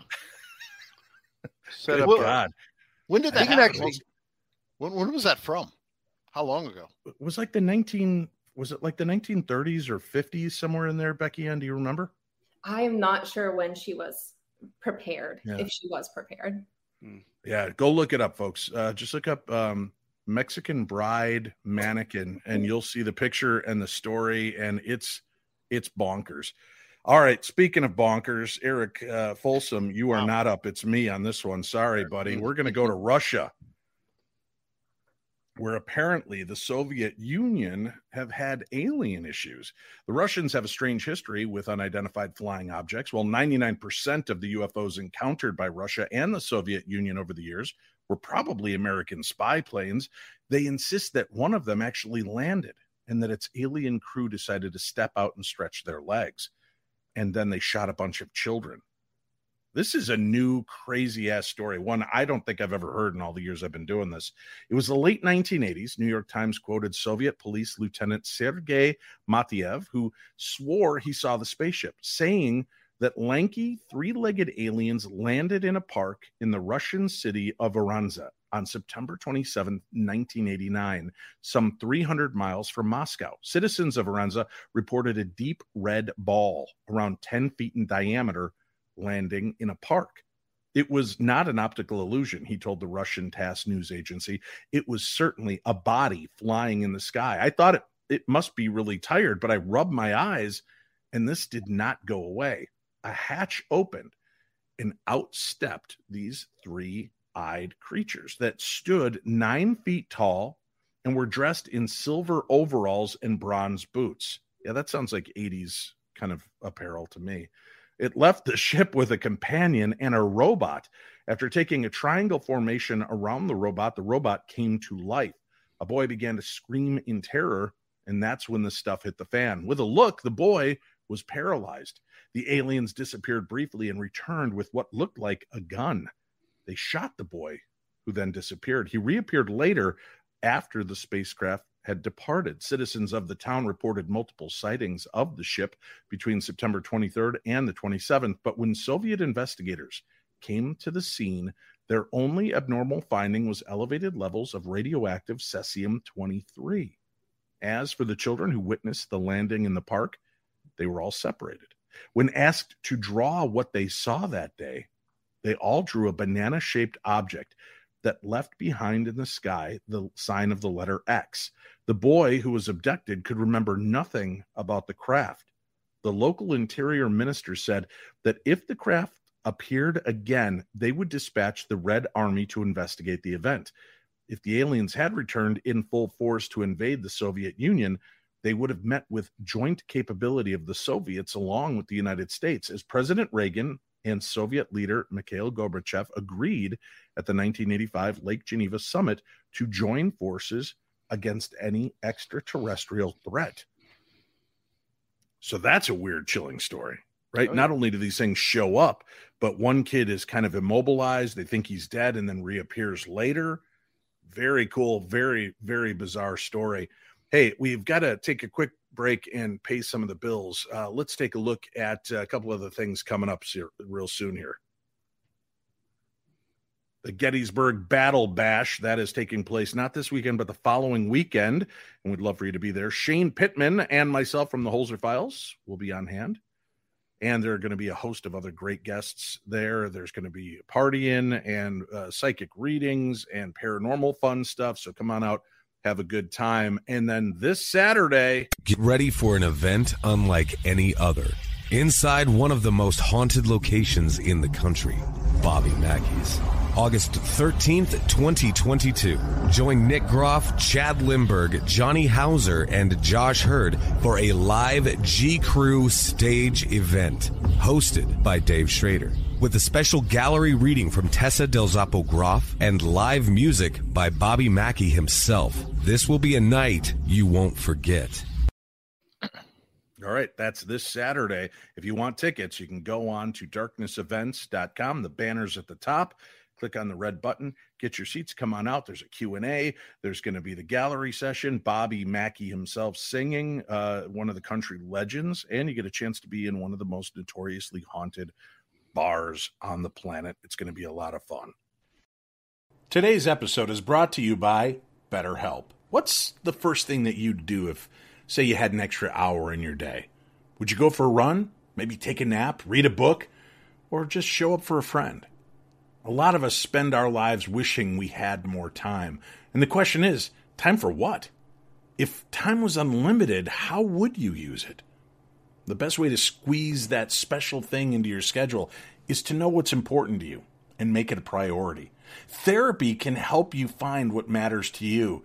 [laughs] Set up God. When did that? Actually, when, when was that from? How long ago? It was like the 19 was it like the 1930s or 50s somewhere in there, Beckie-Ann? Do you remember? I am not sure when she was prepared, yeah. if she was prepared. Hmm. Yeah, go look it up, folks. Uh, just look up um, Mexican bride mannequin, and you'll see the picture and the story, and it's it's bonkers. All right, speaking of bonkers, Eric uh, Folsom, you are wow. not up. It's me on this one. Sorry, buddy. We're going to go to Russia where apparently the Soviet Union have had alien issues. The Russians have a strange history with unidentified flying objects, Well, 99% of the UFOs encountered by Russia and the Soviet Union over the years were probably American spy planes. They insist that one of them actually landed and that its alien crew decided to step out and stretch their legs. And then they shot a bunch of children. This is a new crazy ass story, one I don't think I've ever heard in all the years I've been doing this. It was the late 1980s. New York Times quoted Soviet police lieutenant Sergei Matveyev, who swore he saw the spaceship, saying that lanky three legged aliens landed in a park in the Russian city of Voronezh on September 27, 1989, some 300 miles from Moscow. Citizens of Voronezh reported a deep red ball around 10 feet in diameter landing in a park. It was not an optical illusion, he told the Russian TASS news agency. It was certainly a body flying in the sky. I thought it, it must be really tired, but I rubbed my eyes and this did not go away. A hatch opened and out stepped these three eyed creatures that stood nine feet tall and were dressed in silver overalls and bronze boots. Yeah, that sounds like 80s kind of apparel to me. It left the ship with a companion and a robot. After taking a triangle formation around the robot, the robot came to life. A boy began to scream in terror, and that's when the stuff hit the fan. With a look, the boy was paralyzed. The aliens disappeared briefly and returned with what looked like a gun. They shot the boy, who then disappeared. He reappeared later after the spacecraft had departed. Citizens of the town reported multiple sightings of the ship between September 23rd and the 27th. But when Soviet investigators came to the scene, their only abnormal finding was elevated levels of radioactive cesium 23. As for the children who witnessed the landing in the park, they were all separated. When asked to draw what they saw that day, they all drew a banana shaped object that left behind in the sky the sign of the letter X. The boy who was abducted could remember nothing about the craft. The local interior minister said that if the craft appeared again, they would dispatch the Red Army to investigate the event. If the aliens had returned in full force to invade the Soviet Union, they would have met with joint capability of the Soviets along with the United States. As President Reagan and Soviet leader Mikhail Gorbachev agreed at the 1985 Lake Geneva summit to join forces against any extraterrestrial threat. So that's a weird, chilling story, right? Oh, yeah. Not only do these things show up, but one kid is kind of immobilized. They think he's dead and then reappears later. Very cool, very, very bizarre story. Hey, we've got to take a quick break and pay some of the bills. Uh, let's take a look at a couple of the things coming up real soon here. The Gettysburg Battle Bash that is taking place not this weekend, but the following weekend, and we'd love for you to be there. Shane Pittman and myself from the Holzer Files will be on hand, and there are going to be a host of other great guests there. There's going to be partying and uh, psychic readings and paranormal fun stuff. So come on out have a good time. And then this Saturday, get ready for an event unlike any other. Inside one of the most haunted locations in the country, Bobby Mackey's. August 13th, 2022. Join Nick Groff, Chad Lindberg, Johnny Hauser, and Josh Hurd for a live G Crew stage event hosted by Dave Schrader with a special gallery reading from Tessa Del Zoppo Groff and live music by Bobby Mackey himself. This will be a night you won't forget. All right, that's this Saturday. If you want tickets, you can go on to darknessevents.com. The banner's at the top. Click on the red button, get your seats, come on out. There's a Q&A. There's going to be the gallery session, Bobby Mackey himself singing uh, one of the country legends, and you get a chance to be in one of the most notoriously haunted bars on the planet. It's going to be a lot of fun. Today's episode is brought to you by BetterHelp. What's the first thing that you'd do if, say, you had an extra hour in your day? Would you go for a run? Maybe take a nap, read a book, or just show up for a friend? A lot of us spend our lives wishing we had more time. And the question is time for what? If time was unlimited, how would you use it? The best way to squeeze that special thing into your schedule is to know what's important to you and make it a priority. Therapy can help you find what matters to you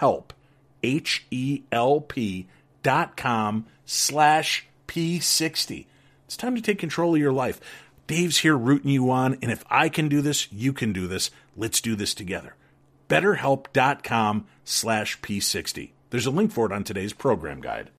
H-E-L-P H E L P dot com slash P60. It's time to take control of your life. Dave's here rooting you on, and if I can do this, you can do this. Let's do this together. BetterHelp.com slash P60. There's a link for it on today's program guide.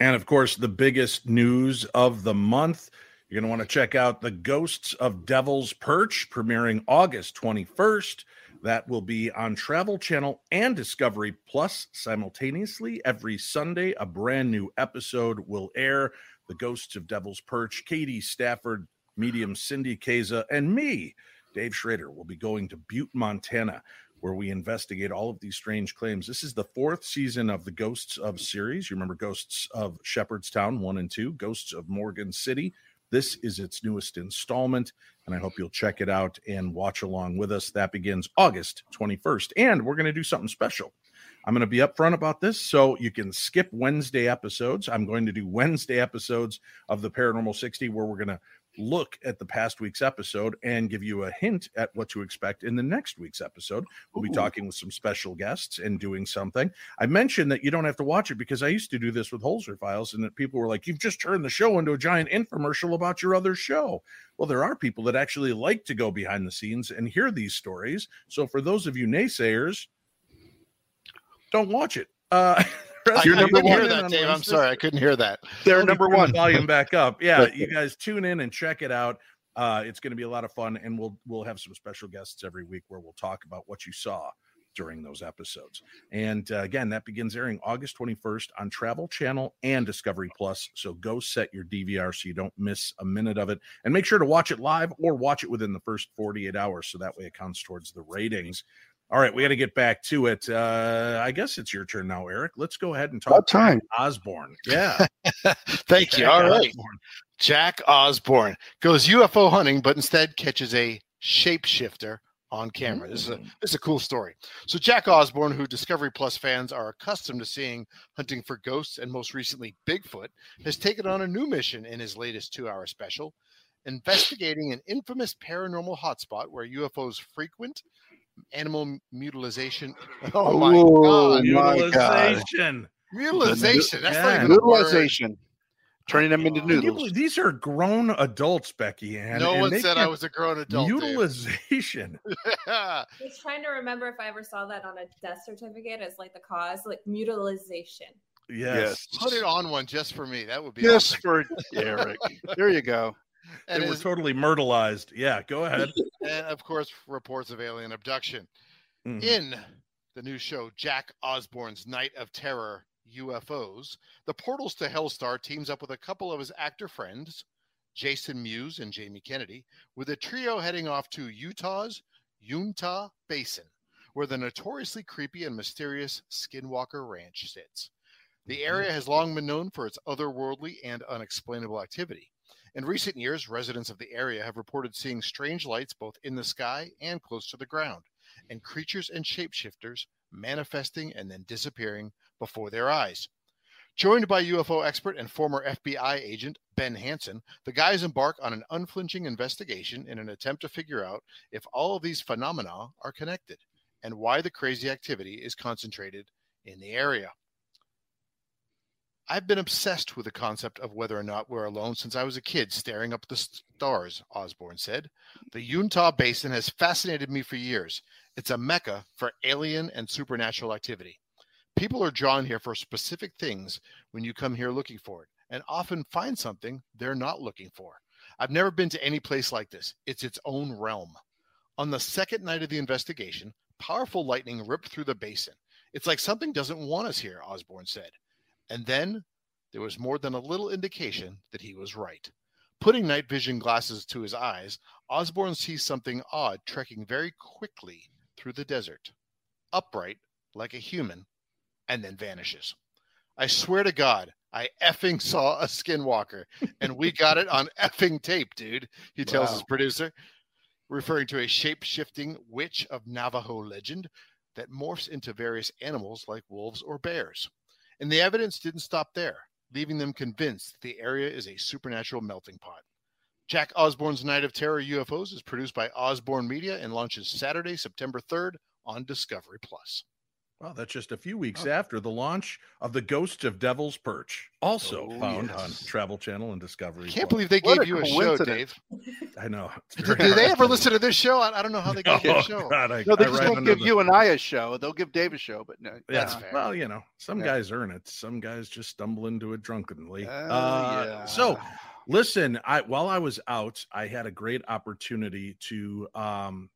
And of course, the biggest news of the month. You're going to want to check out The Ghosts of Devil's Perch, premiering August 21st. That will be on Travel Channel and Discovery Plus simultaneously. Every Sunday, a brand new episode will air. The Ghosts of Devil's Perch, Katie Stafford, medium Cindy Kaza, and me, Dave Schrader, will be going to Butte, Montana, where we investigate all of these strange claims. This is the fourth season of the Ghosts of series. You remember Ghosts of Shepherdstown 1 and 2, Ghosts of Morgan City. This is its newest installment and I hope you'll check it out and watch along with us. That begins August 21st, and we're going to do something special. I'm going to be upfront about this so you can skip Wednesday episodes. I'm going to do Wednesday episodes of the Paranormal 60 where we're going to look at the past week's episode and give you a hint at what to expect in the next week's episode. We'll be talking with some special guests and doing something. I mentioned that you don't have to watch it because I used to do this with Holzer Files, and that people were like, You've just turned the show into a giant infomercial about your other show. Well, there are people that actually like to go behind the scenes and hear these stories. So for those of you naysayers, don't watch it. Uh, [laughs] You're number one. Hear that, Dave. I'm sorry, I couldn't hear that. They're number one. volume back up. [laughs] Yeah, you guys tune in and check it out. Uh, it's going to be a lot of fun, and we'll we'll have some special guests every week where we'll talk about what you saw during those episodes. And uh, again, that begins airing August 21st on Travel Channel and Discovery Plus. So go set your DVR so you don't miss a minute of it, and make sure to watch it live or watch it within the first 48 hours, so that way it counts towards the ratings. All right, we got to get back to it. Uh, I guess it's your turn now, Eric. Let's go ahead and talk about time. Osbourne. Yeah. [laughs] Thank Jack you. All right. Osbourne. Jack Osbourne goes UFO hunting, but instead catches a shapeshifter on camera. This is a mm. this is a cool story. So Jack Osbourne, who Discovery Plus fans are accustomed to seeing hunting for ghosts and most recently Bigfoot, has taken on a new mission in his latest two-hour special, investigating an infamous paranormal hotspot where UFOs frequent animal mutilization. [laughs] Oh, my god! Mutilization. Mutilization. That's yeah. like mutilization. Turning them into noodles. These are grown adults, Beckie. And no and one said I was a grown adult. Mutilization. [laughs] I was trying to remember if I ever saw that on a death certificate as like the cause, like mutilization. Yes. yes. Put it on one just for me. That would be just awesome. for [laughs] Eric. there you go and they were totally myrtleized. Yeah, go ahead. And of course, reports of alien abduction. Mm-hmm. In the new show, Jack Osbourne's Night of Terror UFOs, the Portals to Hellstar teams up with a couple of his actor friends, Jason Mewes and Jamie Kennedy, with a trio heading off to Utah's Uintah Basin, where the notoriously creepy and mysterious Skinwalker Ranch sits. The mm-hmm. area has long been known for its otherworldly and unexplainable activity. In recent years, residents of the area have reported seeing strange lights both in the sky and close to the ground, and creatures and shapeshifters manifesting and then disappearing before their eyes. Joined by UFO expert and former FBI agent Ben Hansen, the guys embark on an unflinching investigation in an attempt to figure out if all of these phenomena are connected and why the crazy activity is concentrated in the area. I've been obsessed with the concept of whether or not we're alone since I was a kid staring up at the stars, Osbourne said. The Uintah Basin has fascinated me for years. It's a mecca for alien and supernatural activity. People are drawn here for specific things when you come here looking for it, and often find something they're not looking for. I've never been to any place like this. It's its own realm. On the second night of the investigation, powerful lightning ripped through the basin. It's like something doesn't want us here, Osbourne said. And then there was more than a little indication that he was right. Putting night vision glasses to his eyes, Osbourne sees something odd trekking very quickly through the desert, upright like a human, and then vanishes. I swear to God, I effing saw a skinwalker and we got it on [laughs] effing tape, dude. He tells wow. his producer, referring to a shape shifting witch of Navajo legend that morphs into various animals like wolves or bears. And the evidence didn't stop there, leaving them convinced that the area is a supernatural melting pot. Jack Osbourne's Night of Terror UFOs is produced by Osbourne Media and launches Saturday, September 3rd on Discovery Plus. Well, that's just a few weeks oh. after the launch of the Ghosts of Devil's Perch, also oh, found yes. on Travel Channel and Discovery. I can't believe they gave you a show, Dave. [laughs] I know. Did, did they ever listen to this show? I, I don't know how they got no, a show. God, I, no, they I just won't give the... you and I a show. They'll give Dave a show, but no. That's yeah. fair. Well, you know, some yeah. guys earn it. Some guys just stumble into it drunkenly. Uh, uh, yeah. So, listen, I while I was out, I had a great opportunity to um,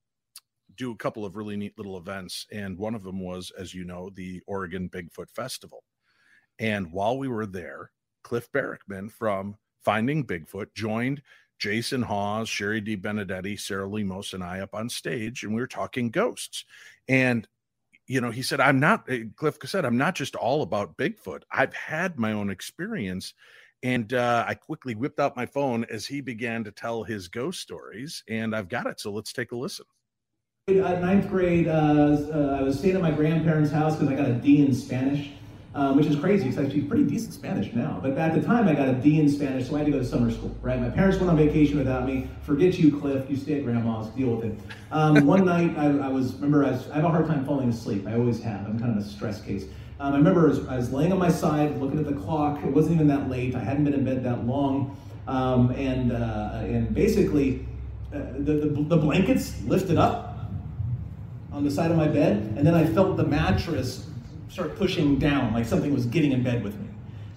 do a couple of really neat little events. And one of them was, as you know, the Oregon Bigfoot Festival. And while we were there, Cliff Barackman from Finding Bigfoot joined Jason Hawes, Shari DeBenedetti, Sarah Lemos, and I up on stage, and we were talking ghosts. And you know, he said, I'm not, eh, Cliff said, I'm not just all about Bigfoot. I've had my own experience. And uh, I quickly whipped out my phone as he began to tell his ghost stories, and I've got it. So let's take a listen. Uh, ninth grade, uh, uh, I was staying at my grandparents' house because I got a D in Spanish, um, which is crazy because I speak pretty decent Spanish now. But at the time, I got a D in Spanish, so I had to go to summer school, right? My parents went on vacation without me. Forget you, Cliff. You stay at grandma's. Deal with it. Um, [laughs] one night, I, I, was, remember, I, was, I, have a hard time falling asleep. I always have. I'm kind of a stress case. Um, I remember I was, I was, laying on my side, looking at the clock. It wasn't even that late. I hadn't been in bed that long. Um, and, uh, and basically, uh, the, the, the blankets lifted up on the side of my bed, and then I felt the mattress start pushing down, like something was getting in bed with me.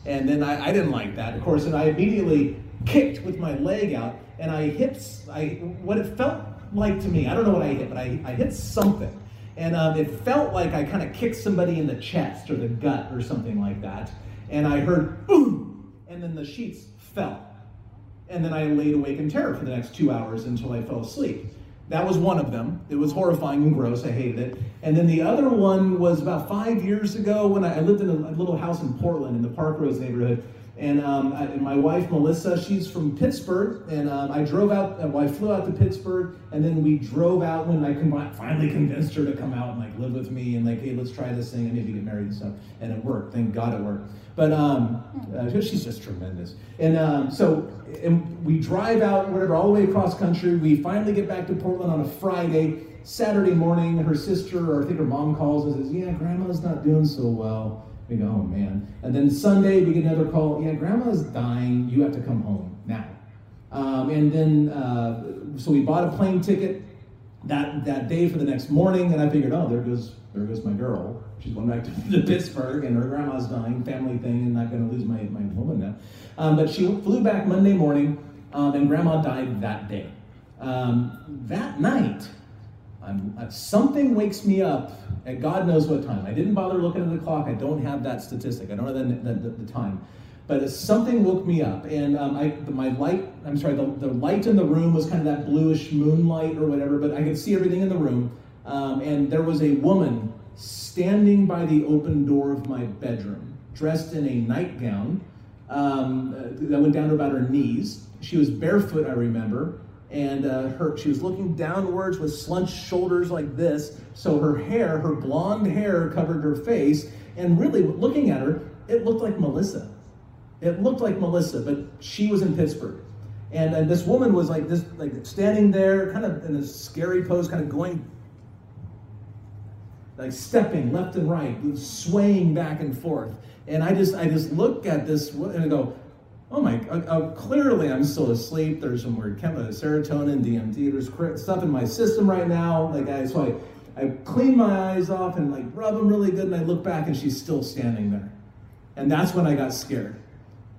And then I, I didn't like that, of course, and I immediately kicked with my leg out, and I hit I what it felt like to me. I don't know what I hit, but I, I hit something, and um, it felt like I kind of kicked somebody in the chest or the gut or something like that. And I heard boom, and then the sheets fell, and then I laid awake in terror for the next two hours until I fell asleep. That was one of them. It was horrifying and gross. I hated it. And then the other one was about five years ago when I, I lived in a, a, little house in Portland in the Parkrose neighborhood. And, um, I, and my wife, Melissa, she's from Pittsburgh. And um, I drove out, uh, well, I flew out to Pittsburgh. And then we drove out when I finally convinced her to come out and like live with me and like, hey, let's try this thing and maybe get married and stuff. And it worked. Thank God it worked. But um, uh, she's just tremendous. And um, so and we drive out, whatever, all the way across country. We finally get back to Portland on a Friday. Saturday morning, her sister, or I think her mom calls and says, Yeah, grandma's not doing so well. We go, Oh man. And then Sunday, we get another call. Yeah, grandma's dying. You have to come home now. Um, and then, uh, so we bought a plane ticket that, that day for the next morning. And I figured, Oh, there goes, there goes my girl. She's going back [laughs] to, Pittsburgh, and her grandma's dying, family thing, and not going to lose my, my woman now. Um, but she flew back Monday morning, um, and grandma died that day. Um, that night, uh, something wakes me up at God knows what time. I didn't bother looking at the clock. I don't have that statistic. I don't have the, the, the time. But something woke me up, and um, I, my light, I'm sorry, the, the light in the room was kind of that bluish moonlight or whatever, but I could see everything in the room. Um, and there was a woman standing by the open door of my bedroom, dressed in a nightgown um, uh, that went down to about her knees. She was barefoot, I remember, and uh, her she was looking downwards with slunched shoulders like this. So her hair, her blonde hair, covered her face, and really looking at her, it looked like Melissa. It looked like Melissa, but she was in Pittsburgh. And, and this woman was like this, like standing there, kind of in a scary pose, kind of going, like stepping left and right, swaying back and forth. And I just, I just look at this and I go, oh my, uh, uh, clearly I'm still asleep. There's some weird chemical, serotonin, DMT. There's stuff in my system right now. Like I, so I, I clean my eyes off and like rub them really good, and I look back and she's still standing there. And that's when I got scared.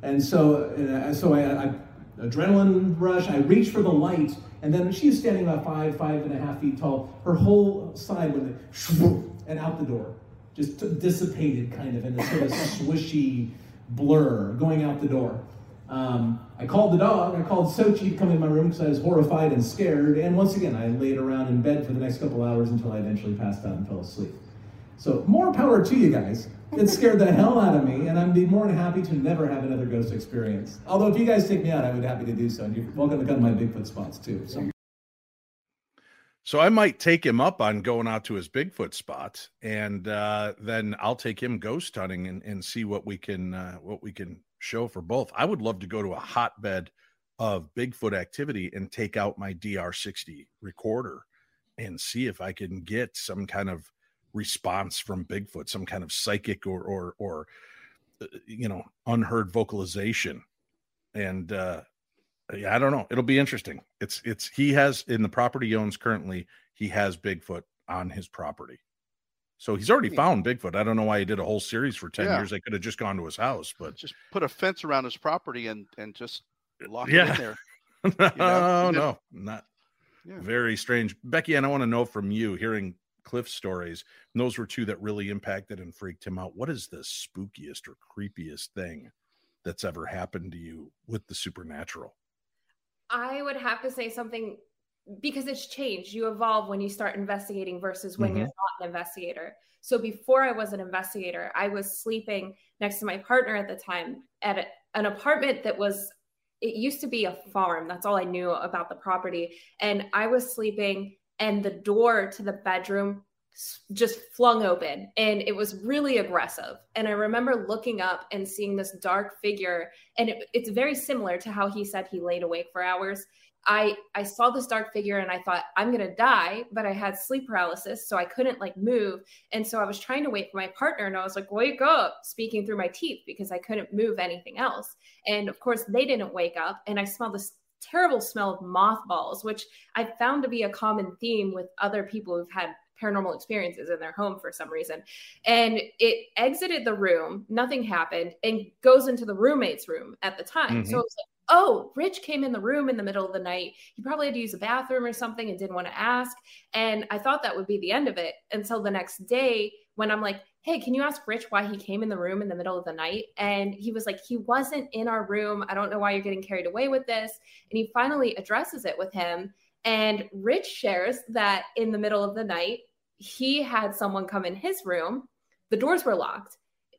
And so, uh, so I, I, adrenaline rush. I reach for the light, and then she's standing about five, five and a half feet tall. Her whole side went [laughs] and out the door, just dissipated, kind of in a sort of swishy blur going out the door. Um, I called the dog. I called Sochi to come in my room because I was horrified and scared. And once again, I laid around in bed for the next couple hours until I eventually passed out and fell asleep. So more power to you guys. It scared the hell out of me, and I'd be more than happy to never have another ghost experience. Although if you guys take me out, I would be happy to do so. And you're welcome to come to my Bigfoot spots too. So. So I might take him up on going out to his Bigfoot spot, and uh, then I'll take him ghost hunting and, and see what we can uh, what we can show for both. I would love to go to a hotbed of Bigfoot activity and take out my DR60 recorder and see if I can get some kind of response from Bigfoot, some kind of psychic or or or uh, you know unheard vocalization. And uh, I don't know. It'll be interesting. It's it's he has in the property he owns currently. He has Bigfoot on his property. So he's already hmm. found Bigfoot. I don't know why he did a whole series for 10 yeah. years. I could have just gone to his house, but just put a fence around his property and and just uh, lock yeah. it in there. no, [laughs] you know? no, not yeah. very strange. Beckie, and I want to know from you, hearing Cliff stories, those were two that really impacted and freaked him out. What is the spookiest or creepiest thing that's ever happened to you with the supernatural? I would have to say something because it's changed. You evolve when you start investigating versus when mm-hmm. you're not an investigator. So before I was an investigator, I was sleeping next to my partner at the time at a, an apartment that was it used to be a farm. That's all I knew about the property. And I was sleeping and the door to the bedroom just flung open and it was really aggressive. And i remember looking up and seeing this dark figure and it, it's very similar to how he said he laid awake for hours. I i saw this dark figure and i thought i'm going to die but i had sleep paralysis so i couldn't like move. And so i was trying to for my partner and i was like wake up speaking through my teeth because i couldn't move anything else. And of course they didn't wake up and i smelled this terrible smell of mothballs which i found to be a common theme with other people who've had paranormal experiences in their home for some reason. And it exited the room, nothing happened, and goes into the roommate's room at the time. Mm-hmm. So it was like, oh, Rich came in the room in the middle of the night. He probably had to use the bathroom or something and didn't want to ask. And I thought that would be the end of it until the next day when I'm like, hey, can you ask Rich why he came in the room in the middle of the night? And he was like, he wasn't in our room. I don't know why you're getting carried away with this. And he finally addresses it with him. And Rich shares that in the middle of the night, he had someone come in his room, the doors were locked,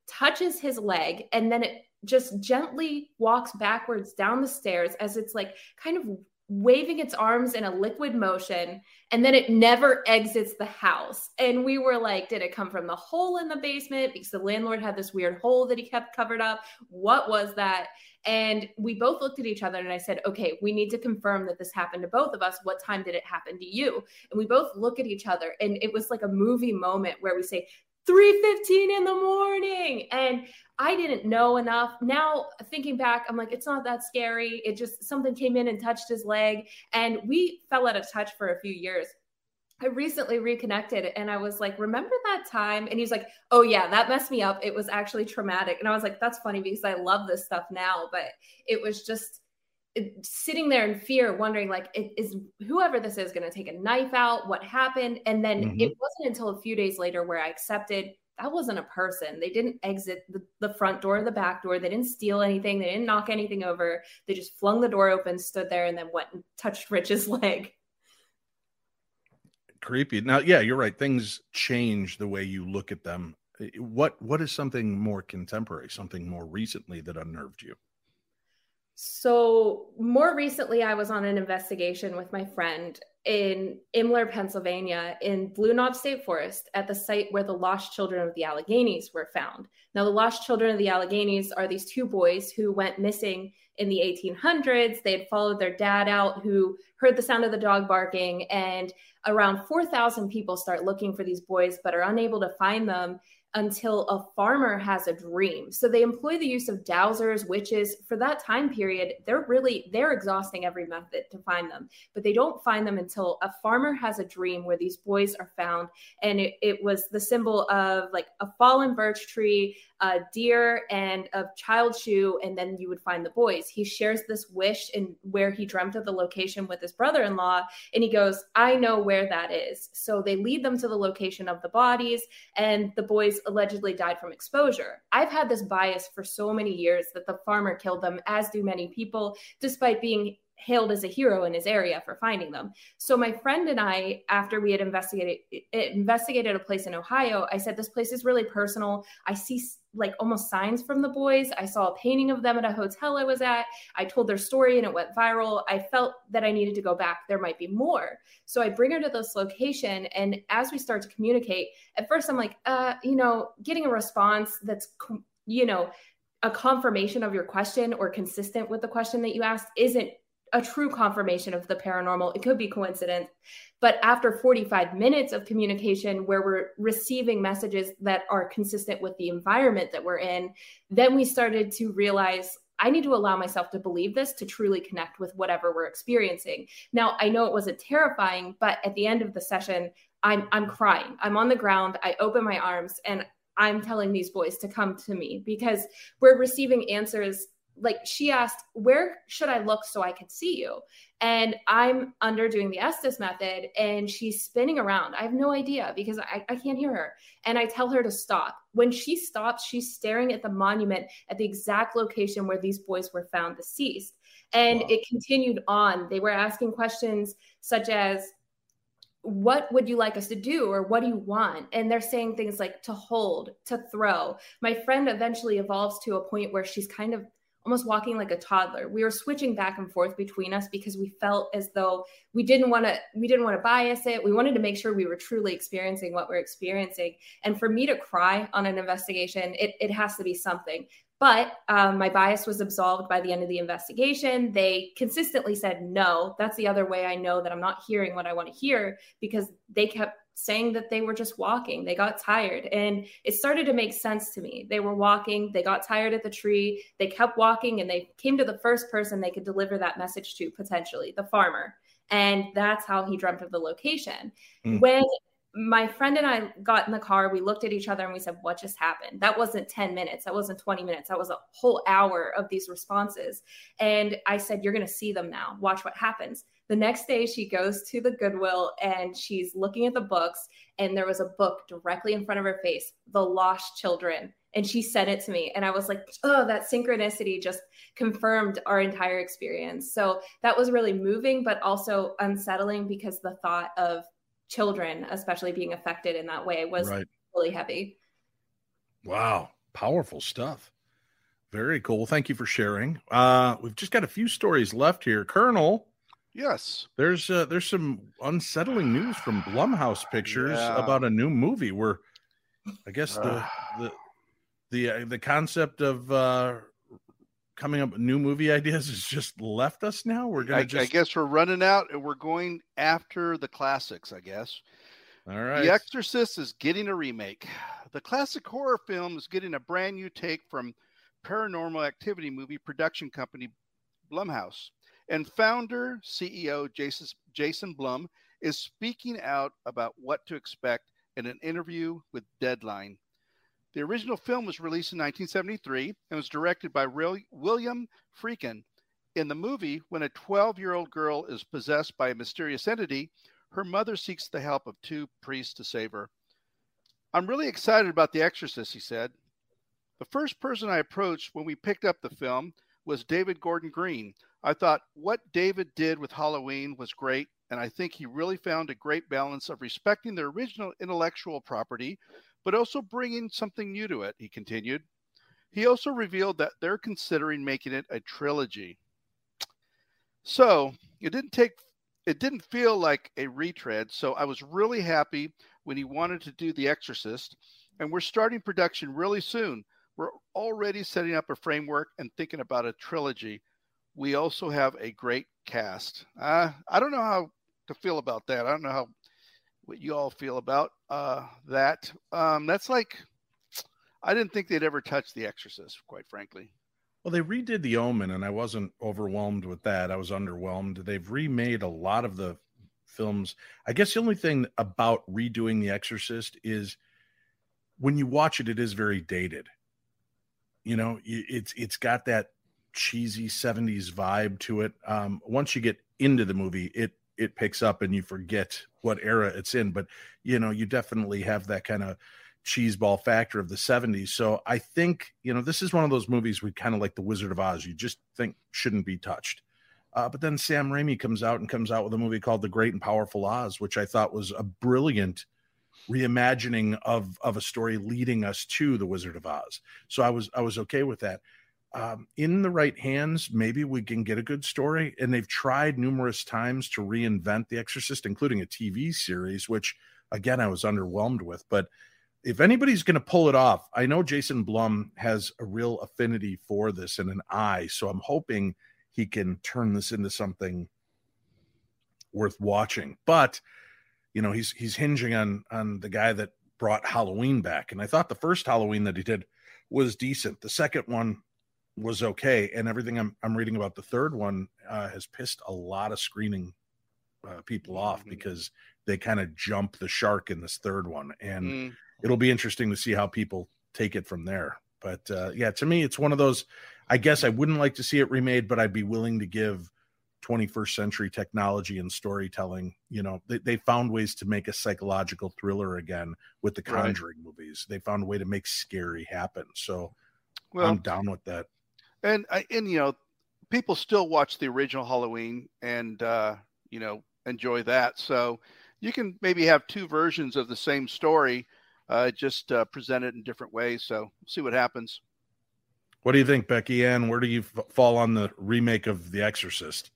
touches his leg, and then it just gently walks backwards down the stairs as it's like kind of waving its arms in a liquid motion and then it never exits the house. And we were like did it come from the hole in the basement? Because the landlord had this weird hole that he kept covered up. What was that? And we both looked at each other and i said okay we need to confirm that this happened to both of us. What time did it happen to you? And we both look at each other and it was like a movie moment where we say 3:15 in the morning and I didn't know enough. Now thinking back, I'm like it's not that scary. It just something came in and touched his leg and we fell out of touch for a few years. I recently reconnected and I was like, remember that time? And he's like, oh, yeah, that messed me up. It was actually traumatic. And I was like, that's funny because I love this stuff now, but it was just, sitting there in fear, wondering like, is whoever this is going to take a knife out? What happened? And then mm-hmm. it wasn't until a few days later where I accepted that wasn't a person. They didn't exit the, the front door, or the back door. They didn't steal anything. They didn't knock anything over. They just flung the door open, stood there, and then went and touched Rich's [laughs] leg. Creepy. Now, yeah, you're right. Things change the way you look at them. What what is something more contemporary, something more recently that unnerved you? So, more recently, I was on an investigation with my friend in Imler, Pennsylvania, in Blue Knob State Forest, at the site where the lost children of the Alleghenies were found. Now, the lost children of the Alleghenies are these two boys who went missing in the 1800s. They had followed their dad out, who heard the sound of the dog barking, and around 4,000 people start looking for these boys, but are unable to find them until a farmer has a dream. So they employ the use of dowsers, witches. For that time period, they're really they're exhausting every method to find them, but they don't find them until a farmer has a dream where these boys are found, and it, it was the symbol of like a fallen birch tree, a deer, and a child shoe, and then you would find the boys. He shares this wish and where he dreamt of the location with his brother-in-law, and he goes, "I know where that is." So they lead them to the location of the bodies, and the boys allegedly died from exposure. I've had this bias for so many years that the farmer killed them, as do many people, despite being hailed as a hero in his area for finding them. So my friend and I, after we had investigated investigated a place in Ohio, I said this place is really personal. I see like almost signs from the boys. I saw a painting of them at a hotel I was at. I told their story and it went viral. I felt that I needed to go back. There might be more. So I bring her to this location. And as we start to communicate, at first I'm like, uh, you know, getting a response that's, you know, a confirmation of your question or consistent with the question that you asked isn't a true confirmation of the paranormal. It could be coincidence. But after 45 minutes of communication where we're receiving messages that are consistent with the environment that we're in, then we started to realize I need to allow myself to believe this to truly connect with whatever we're experiencing. Now, I know it wasn't terrifying, but at the end of the session, I'm I'm crying. I'm on the ground. I open my arms and I'm telling these boys to come to me because we're receiving answers like she asked, Where should I look so I can see you? And I'm under doing the Estes method and she's spinning around. I have no idea because I, I can't hear her. And I tell her to stop. When she stops, she's staring at the monument at the exact location where these boys were found deceased. And wow. it continued on. They were asking questions such as, what would you like us to do or what do you want and they're saying things like to hold to throw my friend eventually evolves to a point where she's kind of almost walking like a toddler. We were switching back and forth between us because we felt as though we didn't want to we didn't want to bias it. We wanted to make sure we were truly experiencing what we're experiencing. And for me to cry on an investigation, it, it has to be something. But um, my bias was absolved by the end of the investigation. They consistently said no. That's the other way I know that I'm not hearing what I want to hear because they kept saying that they were just walking. They got tired. And it started to make sense to me. They were walking, they got tired at the tree, they kept walking, and they came to the first person they could deliver that message to potentially, the farmer. And that's how he dreamt of the location. Mm. When my friend and I got in the car, we looked at each other and we said, What just happened? That wasn't 10 minutes. That wasn't 20 minutes. That was a whole hour of these responses. And I said, You're going to see them now. Watch what happens. The next day, she goes to the Goodwill and she's looking at the books, and there was a book directly in front of her face, The Lost Children. And she sent it to me. And I was like, oh, that synchronicity just confirmed our entire experience. So that was really moving, but also unsettling because the thought of children, especially being affected in that way, was right. really heavy. Wow. Powerful stuff. Very cool. Thank you for sharing. Uh, we've just got a few stories left here. Colonel, Yes. There's uh, there's some unsettling news from Blumhouse Pictures yeah. about a new movie where I guess the the the uh, the concept of uh coming up with new movie [laughs] ideas has just left us now. We're gonna I, just I guess we're running out and we're going after the classics, I guess. All right. The Exorcist is getting a remake. [sighs] The classic horror film is getting a brand new take from paranormal activity movie production company Blumhouse. And founder, CEO Jason, Jason Blum is speaking out about what to expect in an interview with Deadline. The original film was released in 1973 and was directed by William Friedkin in the movie, when a 12 year old girl is possessed by a mysterious entity, her mother seeks the help of two priests to save her. I'm really excited about The Exorcist, he said. The first person I approached when we picked up the film was David Gordon Green. I thought what David did with Halloween was great, and I think he really found a great balance of respecting the original intellectual property, but also bringing something new to it, he continued. He also revealed that they're considering making it a trilogy. So it didn't take it didn't feel like a retread, so I was really happy when he wanted to do The Exorcist, and we're starting production really soon. We're already setting up a framework and thinking about a trilogy. We also have a great cast. Uh, I don't know how to feel about that. I don't know how what you all feel about uh, that. Um, that's like I didn't think they'd ever touch The Exorcist, quite frankly. Well, they redid The Omen, and I wasn't overwhelmed with that. I was underwhelmed. They've remade a lot of the films. I guess the only thing about redoing The Exorcist is when you watch it, it is very dated. You know, it's it's got that cheesy 70s vibe to it. Um, once you get into the movie, it it picks up and you forget what era it's in. But you know, you definitely have that kind of cheeseball factor of the 70s. So I think, you know, this is one of those movies we kind of like The Wizard of Oz, you just think shouldn't be touched. Uh, but then Sam Raimi comes out and comes out with a movie called The Great and Powerful Oz, which I thought was a brilliant reimagining of of a story leading us to The Wizard of Oz. So I was I was okay with that. Um, in the right hands, maybe we can get a good story. And they've tried numerous times to reinvent The Exorcist, including a TV series, which again I was underwhelmed with. But if anybody's going to pull it off, I know Jason Blum has a real affinity for this and an eye. So I'm hoping he can turn this into something worth watching. But you know, he's he's hinging on on the guy that brought Halloween back, and I thought the first Halloween that he did was decent. The second one was okay, and everything I'm I'm reading about the third one uh, has pissed a lot of screening uh, people off mm-hmm. because they kind of jump the shark in this third one, and mm it'll be interesting to see how people take it from there. But uh, yeah, to me, it's one of those. I guess I wouldn't like to see it remade, but I'd be willing to give 21st century technology and storytelling. You know, they, they found ways to make a psychological thriller again with the Conjuring right. movies. They found a way to make scary happen. So well, I'm down with that. And and you know, people still watch the original Halloween and uh, you know enjoy that. So you can maybe have two versions of the same story uh, just uh, present it in different ways. So we'll see what happens. What do you think, Beckie-Ann? Where do you f- fall on the remake of The Exorcist?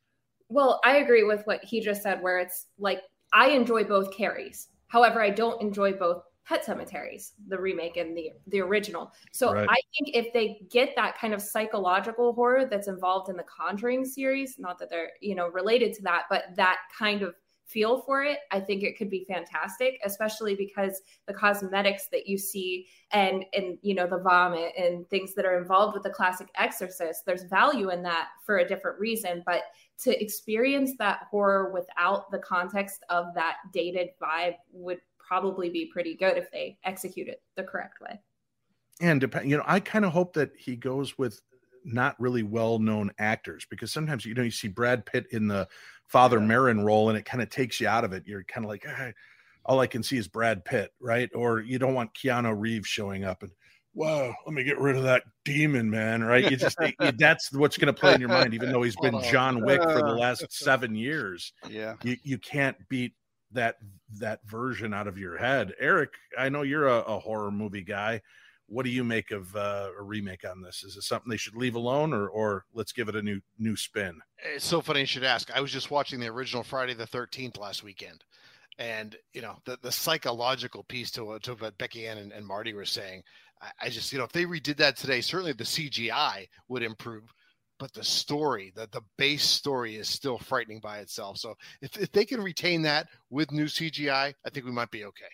Well, I agree with what he just said, where it's like I enjoy both Carries. However, I don't enjoy both Pet Cemeteries, the remake and the the original. So right. I think if they get that kind of psychological horror that's involved in the Conjuring series, not that they're you know related to that, but that kind of feel for it, I think it could be fantastic, especially because the cosmetics that you see and and you know the vomit and things that are involved with the classic Exorcist, there's value in that for a different reason, but to experience that horror without the context of that dated vibe would probably be pretty good if they execute it the correct way. And you know, I kind of hope that he goes with not really well known actors because sometimes you know you see Brad Pitt in the Father yeah. Merrin role and it kind of takes you out of it. You're kind of like, ah, all I can see is Brad Pitt, right? Or you don't want Keanu Reeves showing up and wow, let me get rid of that demon, man, right? You just that's what's going to play in your mind, even though he's been [laughs] John Wick for the last seven years. Yeah, you you can't beat that that version out of your head. Eric, I know you're a, a horror movie guy what do you make of uh, a remake on this? Is it something they should leave alone, or or let's give it a new new spin? It's so funny you should ask. I was just watching the original Friday the Thirteenth last weekend, and you know the the psychological piece to to what Beckie-Ann and, and Marty were saying. I, I just you know if they redid that today, certainly the CGI would improve but the story, the the base story is still frightening by itself. So if, if they can retain that with new CGI, I think we might be okay.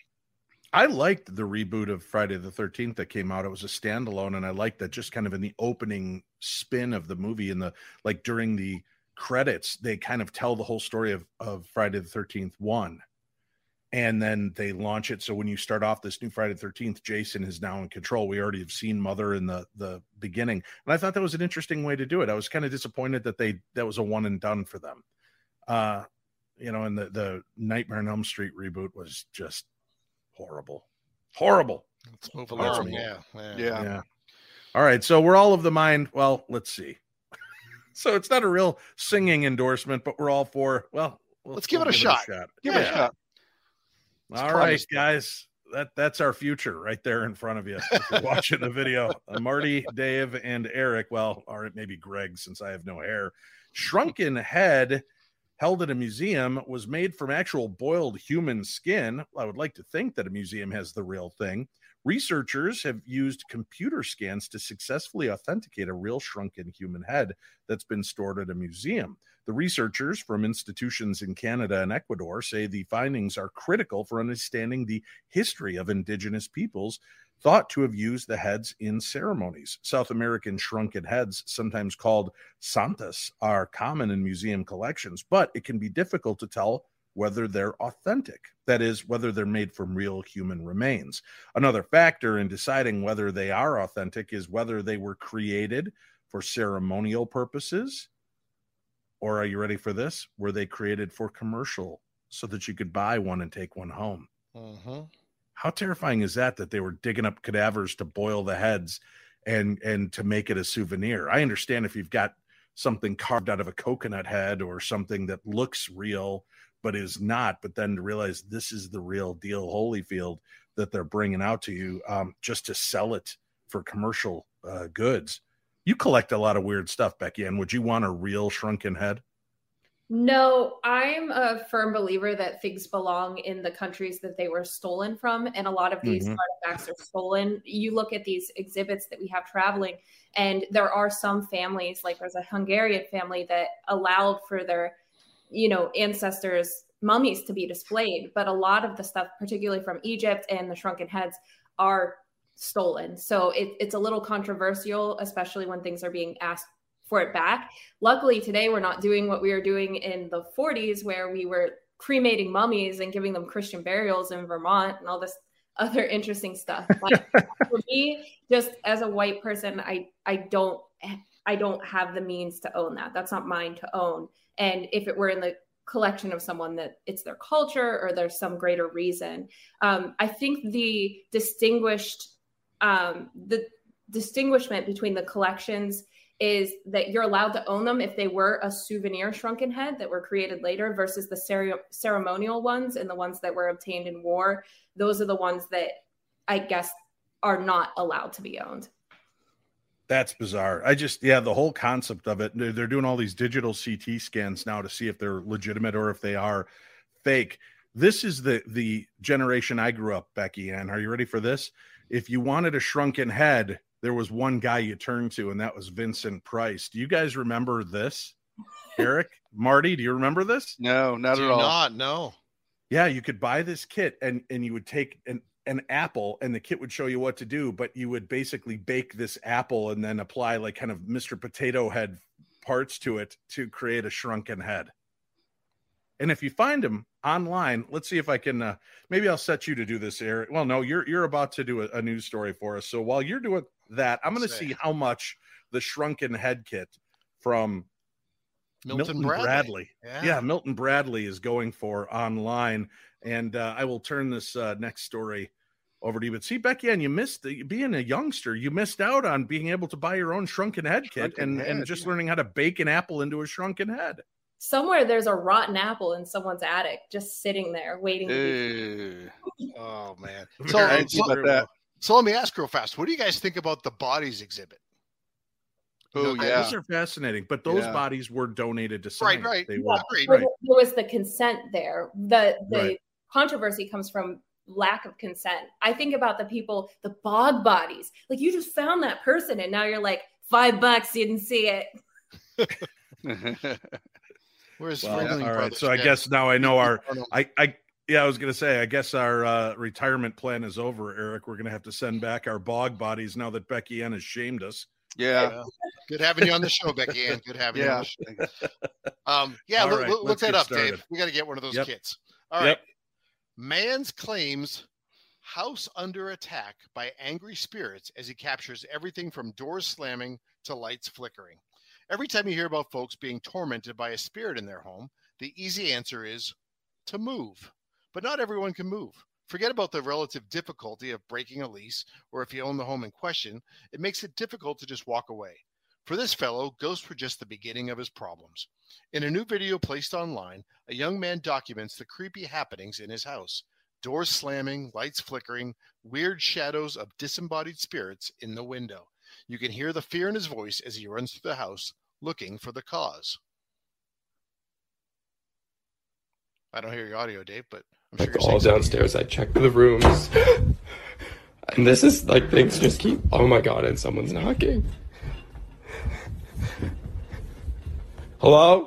I liked the reboot of Friday the 13th that came out. It was a standalone, and I liked that just kind of in the opening spin of the movie, in the like during the credits, they kind of tell the whole story of, of Friday the 13th one. And then they launch it. So when you start off this new Friday the 13th, Jason is now in control. We already have seen Mother in the the beginning, and I thought that was an interesting way to do it. I was kind of disappointed that they that was a one and done for them. Uh, you know, and the the Nightmare on Elm Street reboot was just horrible, horrible. Let's move along. Yeah, yeah, yeah, yeah. All right, so we're all of the mind. Well, let's see. [laughs] so it's not a real singing endorsement, but we're all for. Well, let's give, it, a, give shot. it a shot. Give yeah. it a shot. All right, guys. That that's our future right there in front of you. watching the video, [laughs] uh, Marty, Dave, and Eric. Well, or maybe Greg, since I have no hair. Shrunken head held at a museum was made from actual boiled human skin. I would like to think that a museum has the real thing. Researchers have used computer scans to successfully authenticate a real shrunken human head that's been stored at a museum. The researchers from institutions in Canada and Ecuador say the findings are critical for understanding the history of Indigenous peoples thought to have used the heads in ceremonies. South American shrunken heads, sometimes called tsantsas, are common in museum collections, but it can be difficult to tell whether they're authentic. That is, whether they're made from real human remains. Another factor in deciding whether they are authentic is whether they were created for ceremonial purposes. Or are you ready for this? Were they created for commercial so that you could buy one and take one home? Mm-hmm. How terrifying is that? That they were digging up cadavers to boil the heads and and to make it a souvenir. I understand if you've got something carved out of a coconut head or something that looks real but is not. But then to realize this is the real deal, Holyfield, that they're bringing out to you um, just to sell it for commercial uh, goods. You collect a lot of weird stuff, Beckie, and would you want a real shrunken head? No, I'm a firm believer that things belong in the countries that they were stolen from. And a lot of these mm-hmm. artifacts are stolen. You look at these exhibits that we have traveling, and there are some families, like there's a Hungarian family that allowed for their you know ancestors mummies to be displayed but a lot of the stuff particularly from egypt and the shrunken heads are stolen. So it, it's a little controversial especially when things are being asked for it back. Luckily today we're not doing what we were doing in the 40s where we were cremating mummies and giving them christian burials in vermont and all this other [laughs] interesting stuff. [laughs] For me just as a white person i i don't i don't have the means to own that. That's not mine to own and if it were in the collection of someone that it's their culture or there's some greater reason um, i think the distinguished um, the distinguishment between the collections is that you're allowed to own them if they were a souvenir shrunken head that were created later versus the cere- ceremonial ones and the ones that were obtained in war. Those are the ones that i guess are not allowed to be owned that's bizarre. I just, yeah, the whole concept of it. They're, they're, doing all these digital CT scans now to see if they're legitimate or if they are fake. This is the the generation I grew up, Beckie-Ann. Are you ready for this? If you wanted a shrunken head, there was one guy you turned to, and that was Vincent Price. Do you guys remember this? Eric, [laughs] Marty, do you remember this? No, not do at all. Not no. Yeah, you could buy this kit, and and you would take an an apple and the kit would show you what to do, but you would basically bake this apple and then apply like kind of Mr. Potato Head parts to it to create a shrunken head. And if you find them online, let's see if I can. Uh, maybe I'll set you to do this, Eric. Well, no, you're you're about to do a, a news story for us. So while you're doing that, I'm going to see how much the shrunken head kit from Milton, Milton Bradley, Bradley. Yeah. yeah. Milton Bradley is going for online, and uh, I will turn this uh, next story over to you. But see, Beckie, and you missed the, being a youngster. You missed out on being able to buy your own shrunken head kit shrunken and, head, and just yeah. learning how to bake an apple into a shrunken head. Somewhere there's a rotten apple in someone's attic, just sitting there waiting. [laughs] oh man! [laughs] So, so, uh, so, let me ask real fast: What do you guys think about the bodies exhibit? Oh yeah, those are fascinating. But those yeah. bodies were donated to science. Right, right. They were, right. There was the consent there. The the right. controversy comes from lack of consent. I think about the people, the bog bodies. Like you just found that person and now you're like, five bucks, you didn't see it. [laughs] Where's well, all right. So I guess now I know our [laughs] I I yeah, I was gonna say, I guess our uh, retirement plan is over, Eric. We're gonna have to send back our bog bodies now that Beckie-Ann has shamed us. Yeah. yeah. Good having you on the show, Beckie-Ann. Good having yeah. you on the show. Um, yeah, look, right, look that up, started. Dave. We got to get one of those yep. kits. All right. Yep. Man's claims house under attack by angry spirits as he captures everything from doors slamming to lights flickering. Every time you hear about folks being tormented by a spirit in their home, the easy answer is to move. But not everyone can move. Forget about the relative difficulty of breaking a lease, or if you own the home in question, it makes it difficult to just walk away. For this fellow, ghosts were just the beginning of his problems. In a new video placed online, a young man documents the creepy happenings in his house doors slamming, lights flickering, weird shadows of disembodied spirits in the window. You can hear the fear in his voice as he runs through the house looking for the cause. I don't hear your audio, Dave, but I'm like sure all downstairs. I check the rooms, [laughs] and this is like things just keep. Oh my god! And someone's knocking. Hello.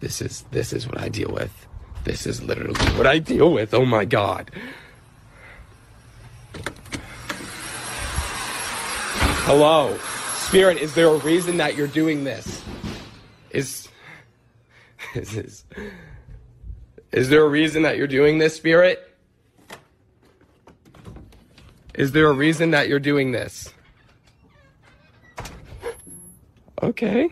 This is this is what I deal with. This is literally what I deal with. Oh my god. Hello. Spirit, is there a reason that you're doing this? Is [laughs] is is, is there a reason that you're doing this, Spirit? Is there a reason that you're doing this? Okay.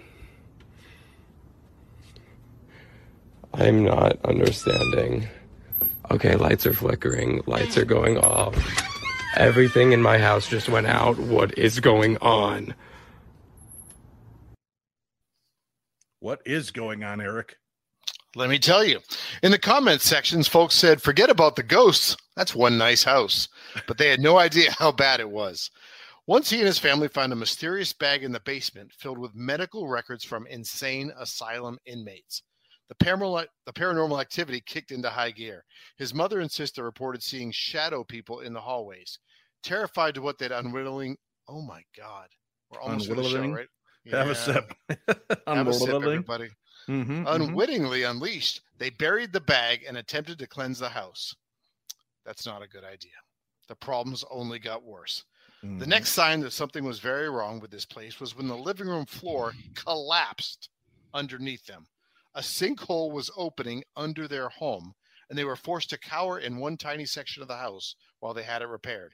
I'm not understanding. Okay, lights are flickering, lights are going off. Everything in my house just went out. What is going on? What is going on, Eric? Let me tell you. In the comments sections, folks said, forget about the ghosts. That's one nice house. But they had no [laughs] idea how bad it was. Once he and his family found a mysterious bag in the basement filled with medical records from insane asylum inmates. The paranormal, the paranormal activity kicked into high gear. His mother and sister reported seeing shadow people in the hallways. Terrified to what they'd unwittingly, oh my God, we're almost the show, right? Yeah. Have a sip. [laughs] Have a sip, everybody. Mm-hmm, mm-hmm. Unwittingly mm-hmm. unleashed, they buried the bag and attempted to cleanse the house. That's not a good idea. The problems only got worse. Mm-hmm. The next sign that something was very wrong with this place was when the living room floor collapsed underneath them. A sinkhole was opening under their home, and they were forced to cower in one tiny section of the house while they had it repaired.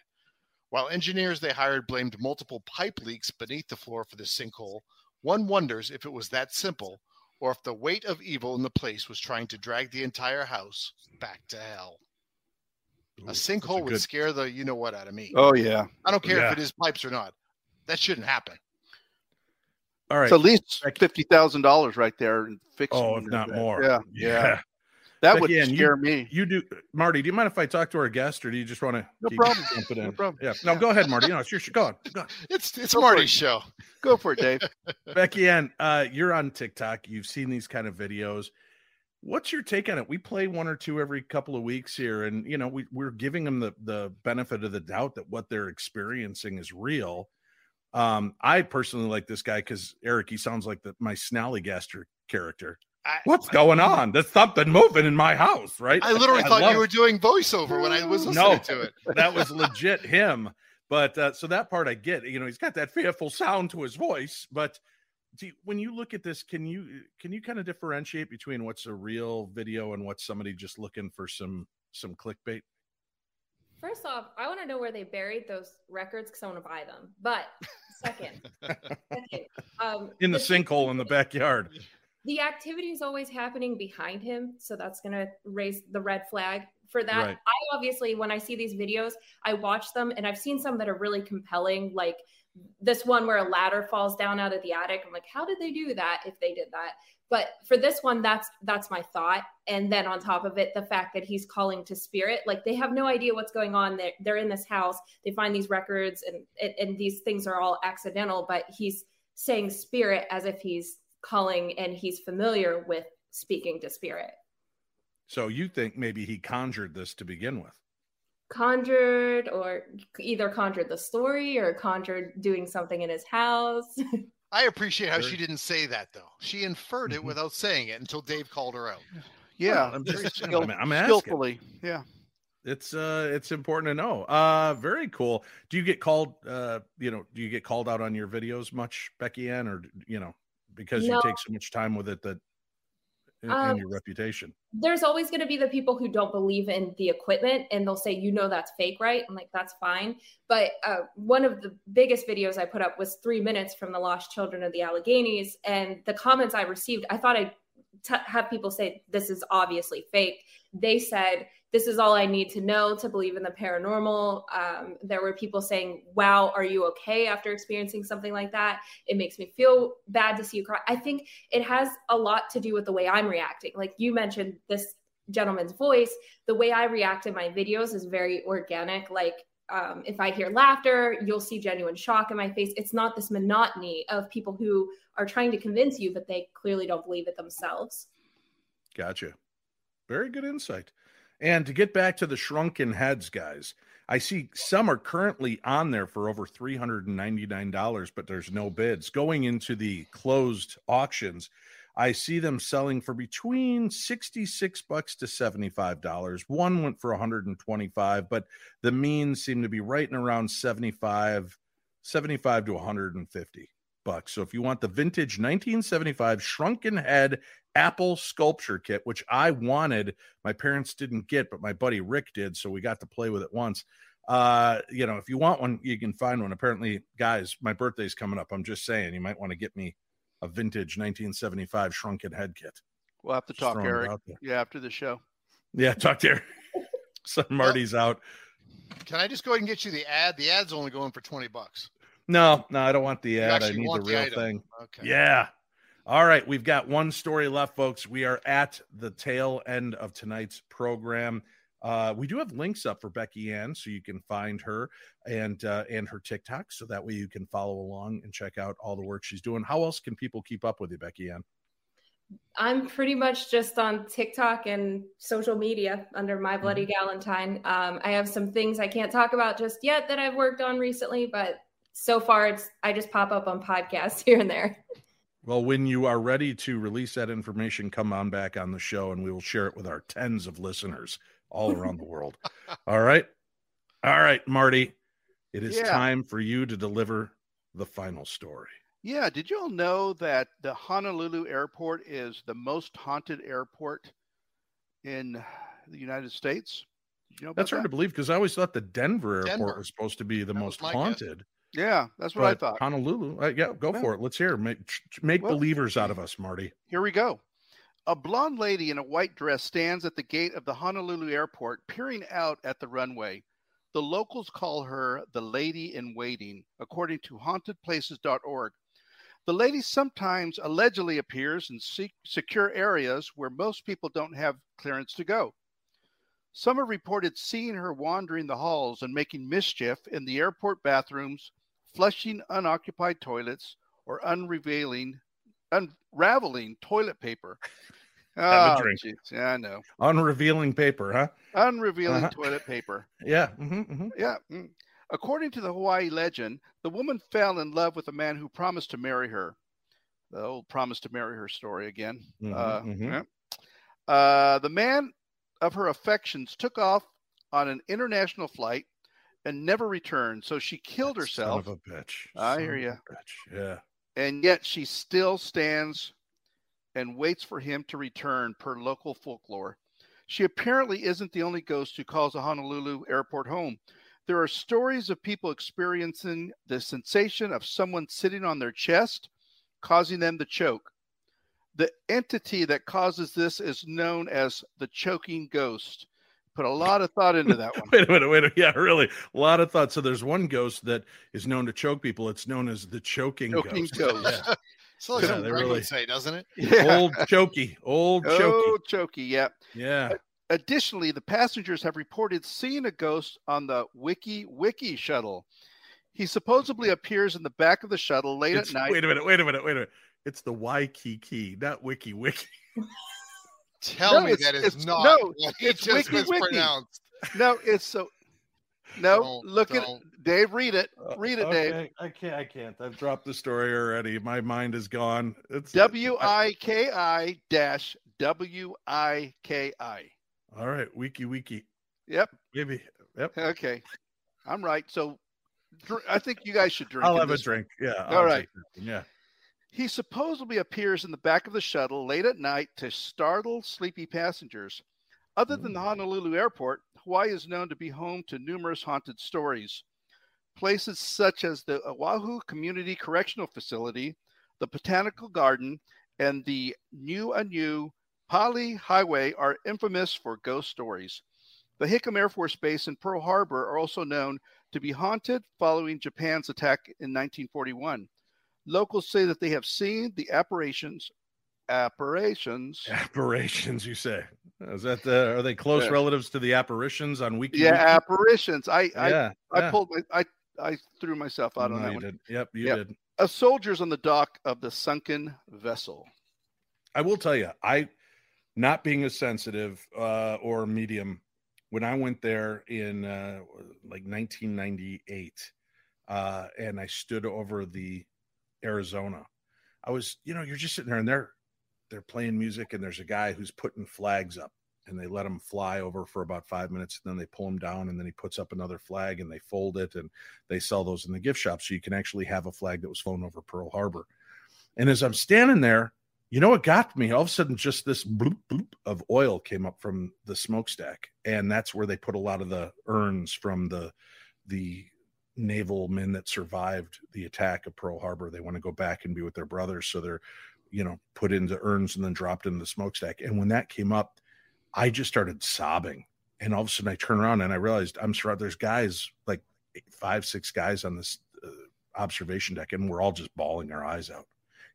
While engineers they hired blamed multiple pipe leaks beneath the floor for the sinkhole, one wonders if it was that simple or if the weight of evil in the place was trying to drag the entire house back to hell. Ooh, a sinkhole a would good... scare the you know what out of me. Oh yeah. I don't care yeah. if it is pipes or not. That shouldn't happen. All right. It's at least fifty thousand dollars right there and fixing. It. Oh, if not more. Yeah. [laughs] Yeah. yeah. That would scare you, me. You do, Marty. Do you mind if I talk to our guest, or do you just want to? No problem. Jump it in? No problem. Yeah. No, go ahead, Marty. You know, it's your show. Go on. Go on. It's it's go Marty's show. Go for it, Dave. [laughs] Beckie-Ann, uh, you're on TikTok. You've seen these kind of videos. What's your take on it? We play one or two every couple of weeks here, and you know we we're giving them the the benefit of the doubt that what they're experiencing is real. Um, I personally like this guy because Eric, he sounds like the, my Snallygaster character. I, What's going on? There's something moving in my house, right? I literally [laughs] I thought love... you were doing voiceover when I was listening no, to it. [laughs] that was legit him. But uh, so that part I get. You know, he's got that fearful sound to his voice. But you, when you look at this, can you can you kind of differentiate between what's a real video and what's somebody just looking for some some clickbait? First off, I want to know where they buried those records because I want to buy them. But second, [laughs] second um, in the, the sinkhole in the backyard the activity is always happening behind him so that's going to raise the red flag for that right. i obviously when i see these videos i watch them and i've seen some that are really compelling like this one where a ladder falls down out of the attic. I'm like how did they do that if they did that? But for this one that's that's my thought. And then on top of it the fact that he's calling to spirit like they have no idea what's going on. They're, they're in this house. They find these records and and these things are all accidental but he's saying spirit as if he's calling and he's familiar with speaking to spirit. So you think maybe he conjured this to begin with? Conjured, or either conjured the story or conjured doing something in his house. [laughs] I appreciate how she didn't say that though. She inferred it mm-hmm. without saying it until Dave called her out. [laughs] Yeah, well, I'm just skill, I'm, I'm skillfully. Yeah, it's uh it's important to know. Uh, very cool. Do you get called? Uh, you know, do you get called out on your videos much, Beckie-Ann, or you know, because no. you take so much time with it that and, um, your reputation? There's always going to be the people who don't believe in the equipment and they'll say, you know, that's fake, right? I'm like, that's fine. But uh, one of the biggest videos I put up was three minutes from the lost children of the Alleghenies. And the comments I received, I thought I'd t- have people say, this is obviously fake. They said, this is all I need to know to believe in the paranormal. Um, there were people saying, Wow, are you okay after experiencing something like that? It makes me feel bad to see you cry. I think it has a lot to do with the way I'm reacting. Like you mentioned, this gentleman's voice, the way I react in my videos is very organic. Like um, if I hear laughter, you'll see genuine shock in my face. It's not this monotony of people who are trying to convince you, but they clearly don't believe it themselves. Gotcha. Very good insight. And to get back to the shrunken heads, guys, I see some are currently on there for over $399, but there's no bids. Going into the closed auctions, I see them selling for between 66 bucks to $75. One went for 125, but the means seem to be right in around 75 75 to 150 bucks. So if you want the vintage 1975 shrunken head Apple sculpture kit, which I wanted. My parents didn't get, but my buddy Rick did, so we got to play with it once. Uh, you know, if you want one, you can find one. Apparently, guys, my birthday's coming up. I'm just saying, you might want to get me a vintage 1975 shrunken head kit. We'll have to just talk, Eric. Yeah, after the show. Yeah, talk to Eric. [laughs] so Marty's well, out. Can I just go ahead and get you the ad? The ad's only going for 20 bucks. No, no, I don't want the ad. I need the real the thing. Okay. Yeah. All right, we've got one story left, folks. We are at the tail end of tonight's program. Uh, we do have links up for Beckie-Ann, so you can find her and uh, and her TikTok, so that way you can follow along and check out all the work she's doing. How else can people keep up with you, Beckie-Ann? I'm pretty much just on TikTok and social media under my bloody mm-hmm. Galentine. Um, I have some things I can't talk about just yet that I've worked on recently, but so far it's I just pop up on podcasts [laughs] here and there. Well, when you are ready to release that information, come on back on the show and we will share it with our tens of listeners all around the [laughs] world. All right. All right, Marty. It is yeah. time for you to deliver the final story. Yeah. Did you all know that the Honolulu airport is the most haunted airport in the United States? You know That's hard that? to believe because I always thought the Denver airport Denver. was supposed to be the that most haunted. Guess. Yeah, that's what but I thought. Honolulu. Uh, yeah, go yeah. for it. Let's hear. Make make well, believers out of us, Marty. Here we go. A blonde lady in a white dress stands at the gate of the Honolulu airport, peering out at the runway. The locals call her the Lady in Waiting, according to hauntedplaces.org. The lady sometimes allegedly appears in secure areas where most people don't have clearance to go. Some have reported seeing her wandering the halls and making mischief in the airport bathrooms, flushing unoccupied toilets, or unrevealing, unraveling toilet paper. [laughs] Have oh, a drink. Geez. Yeah, I know. Unrevealing paper, huh? Unrevealing uh-huh. toilet paper. [laughs] Yeah. Mm-hmm, mm-hmm. Yeah. Mm. According to the Hawaii legend, the woman fell in love with a man who promised to marry her. The old promise to marry her story again. Mm-hmm, uh, mm-hmm. yeah. uh, the man of her affections took off on an international flight and never returned. So she killed herself. Son of a bitch. I hear you. Yeah. And yet she still stands and waits for him to return per local folklore. She apparently isn't the only ghost who calls a Honolulu airport home. There are stories of people experiencing the sensation of someone sitting on their chest, causing them to choke. The entity that causes this is known as the choking ghost. Put a lot of thought into that one. [laughs] wait a minute, wait a minute. Yeah, really. A lot of thought. So there's one ghost that is known to choke people. It's known as the choking, ghost. choking ghost. ghost. yeah. [laughs] So like yeah, something really, say, doesn't it? [laughs] Yeah. Old chokey. Old chokey. Old chokey, yeah. Yeah. Additionally, the passengers have reported seeing a ghost on the Wiki Wiki shuttle. He supposedly appears in the back of the shuttle late it's, at night. Wait a minute, wait a minute, wait a minute. It's the Waikiki, not Wiki Wiki. [laughs] Tell no, me that is not no, it's just Wiki, mispronounced. Wiki. No, it's so. No, don't, look don't. at Dave. Read it. Uh, read it, okay. Dave. I can't. I can't. I've dropped the story already. My mind is gone. It's W I K I dash W I K I. All right, Wiki Wiki. Yep. Maybe. Yep. Okay, I'm right. So, I think you guys should drink. I'll have a drink. Yeah. All right. Yeah. He supposedly appears in the back of the shuttle late at night to startle sleepy passengers. Other than the mm. Honolulu airport, Hawaii is known to be home to numerous haunted stories. Places such as the Oahu Community Correctional Facility, the Botanical Garden, and the Nuuanu Pali Highway are infamous for ghost stories. The Hickam Air Force Base and Pearl Harbor are also known to be haunted following Japan's attack in 1941. Locals say that they have seen the apparitions. Apparitions. Apparitions, you say? Is that the? Are they close yeah. relatives to the apparitions on Wiki? Yeah, Wiki? apparitions. I I, yeah, I pulled my I I threw myself out no, on that you one. Did. Yep, you yep. did. A soldier's on the dock of the sunken vessel. I will tell you, I not being a sensitive uh, or medium when I went there in uh, like 1998, uh, and I stood over the Arizona, I was, you know, you're just sitting there and they're they're playing music, and there's a guy who's putting flags up, and they let him fly over for about five minutes, and then they pull him down, and then he puts up another flag, and they fold it, and they sell those in the gift shop, so you can actually have a flag that was flown over Pearl Harbor. And as I'm standing there, you know what got me? All of a sudden, just this bloop bloop of oil came up from the smokestack, and that's where they put a lot of the urns from the the naval men that survived the attack of Pearl Harbor. They want to go back and be with their brothers, so they're you know put into urns and then dropped into the smokestack. And when that came up, I just started sobbing, and all of a sudden I turn around and I realized I'm surrounded. There's guys like five, six guys on this uh, observation deck, and we're all just bawling our eyes out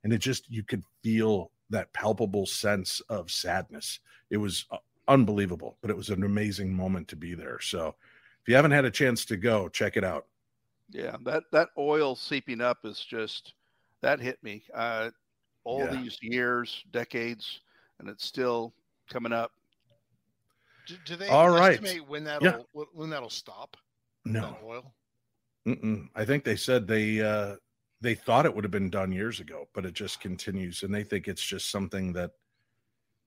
and it just you could feel that palpable sense of sadness. It was uh, unbelievable, but it was an amazing moment to be there. So if you haven't had a chance to go, check it out. Yeah, that that oil seeping up is just that hit me. Uh, all yeah. these years, decades, and it's still coming up. Do, do they all right. when that'll yeah. when that'll stop? No oil. Mm-mm. I think they said they uh, they thought it would have been done years ago, but it just continues, and they think it's just something that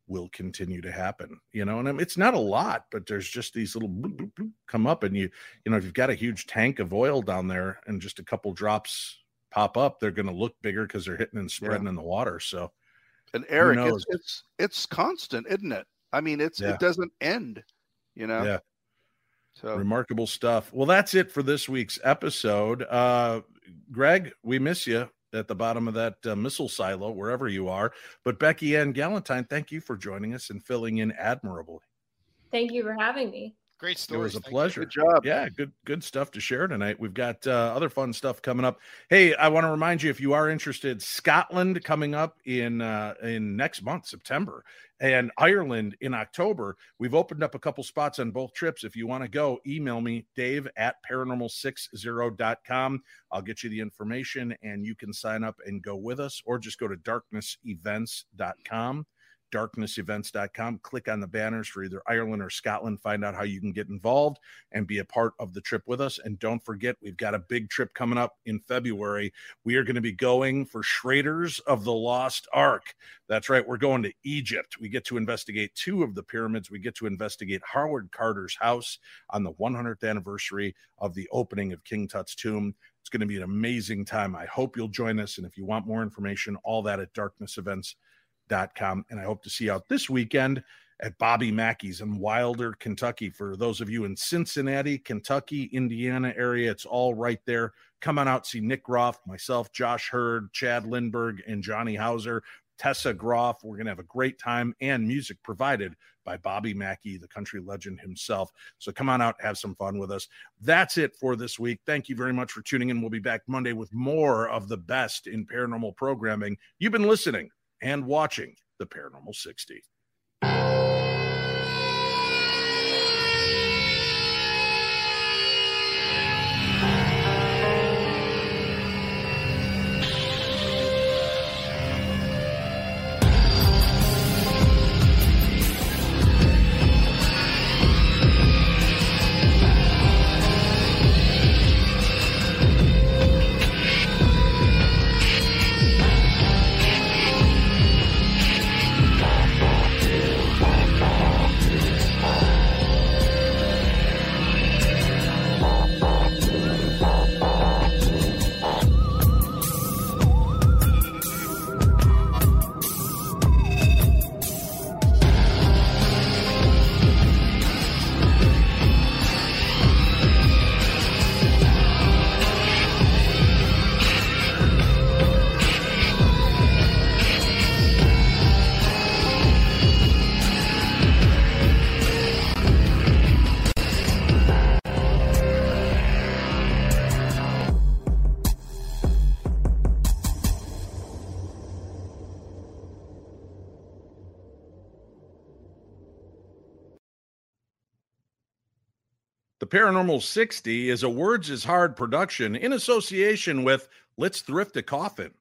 will continue to happen. You know, and I mean, it's not a lot, but there's just these little bloop, bloop, bloop come up, and you you know if you've got a huge tank of oil down there, and just a couple drops pop up, they're going to look bigger because they're hitting and spreading yeah. in the water. So, and Eric, it's, it's it's constant, isn't it? I mean, it's yeah. it doesn't end. You know. Yeah. So remarkable stuff. Well, that's it for this week's episode. Uh, Greg, we miss you at the bottom of that uh, missile silo, wherever you are. But Beckie-Ann Galentine, thank you for joining us and filling in admirably. Thank you for having me. Great story. It was a Thank pleasure. You. Good job. Yeah, good good stuff to share tonight. We've got uh, other fun stuff coming up. Hey, I want to remind you if you are interested, Scotland coming up in uh, in next month, September, and Ireland in October. We've opened up a couple spots on both trips. If you want to go, email me, Dave at paranormal60.com. I'll get you the information and you can sign up and go with us, or just go to darknessevents.com darknessevents.com. Click on the banners for either Ireland or Scotland. Find out how you can get involved and be a part of the trip with us. And don't forget, we've got a big trip coming up in February. We are going to be going for Schrader's of the Lost Ark. That's right. We're going to Egypt. We get to investigate two of the pyramids. We get to investigate Howard Carter's house on the 100th anniversary of the opening of King Tut's tomb. It's going to be an amazing time. I hope you'll join us. And if you want more information, all that at Darkness Events com. And I hope to see you out this weekend at Bobby Mackey's in Wilder, Kentucky. For those of you in Cincinnati, Kentucky, Indiana area, it's all right there. Come on out, see Nick Groff, myself, Josh Hurd, Chad Lindberg, and Johnny Hauser. Tessa Groff. We're going to have a great time and music provided by Bobby Mackey, the country legend himself. So come on out, have some fun with us. That's it for this week. Thank you very much for tuning in. We'll be back Monday with more of the best in paranormal programming. You've been listening and watching the Paranormal 60. Paranormal 60 is a Words is Hard production in association with Let's Thrift a Coffin.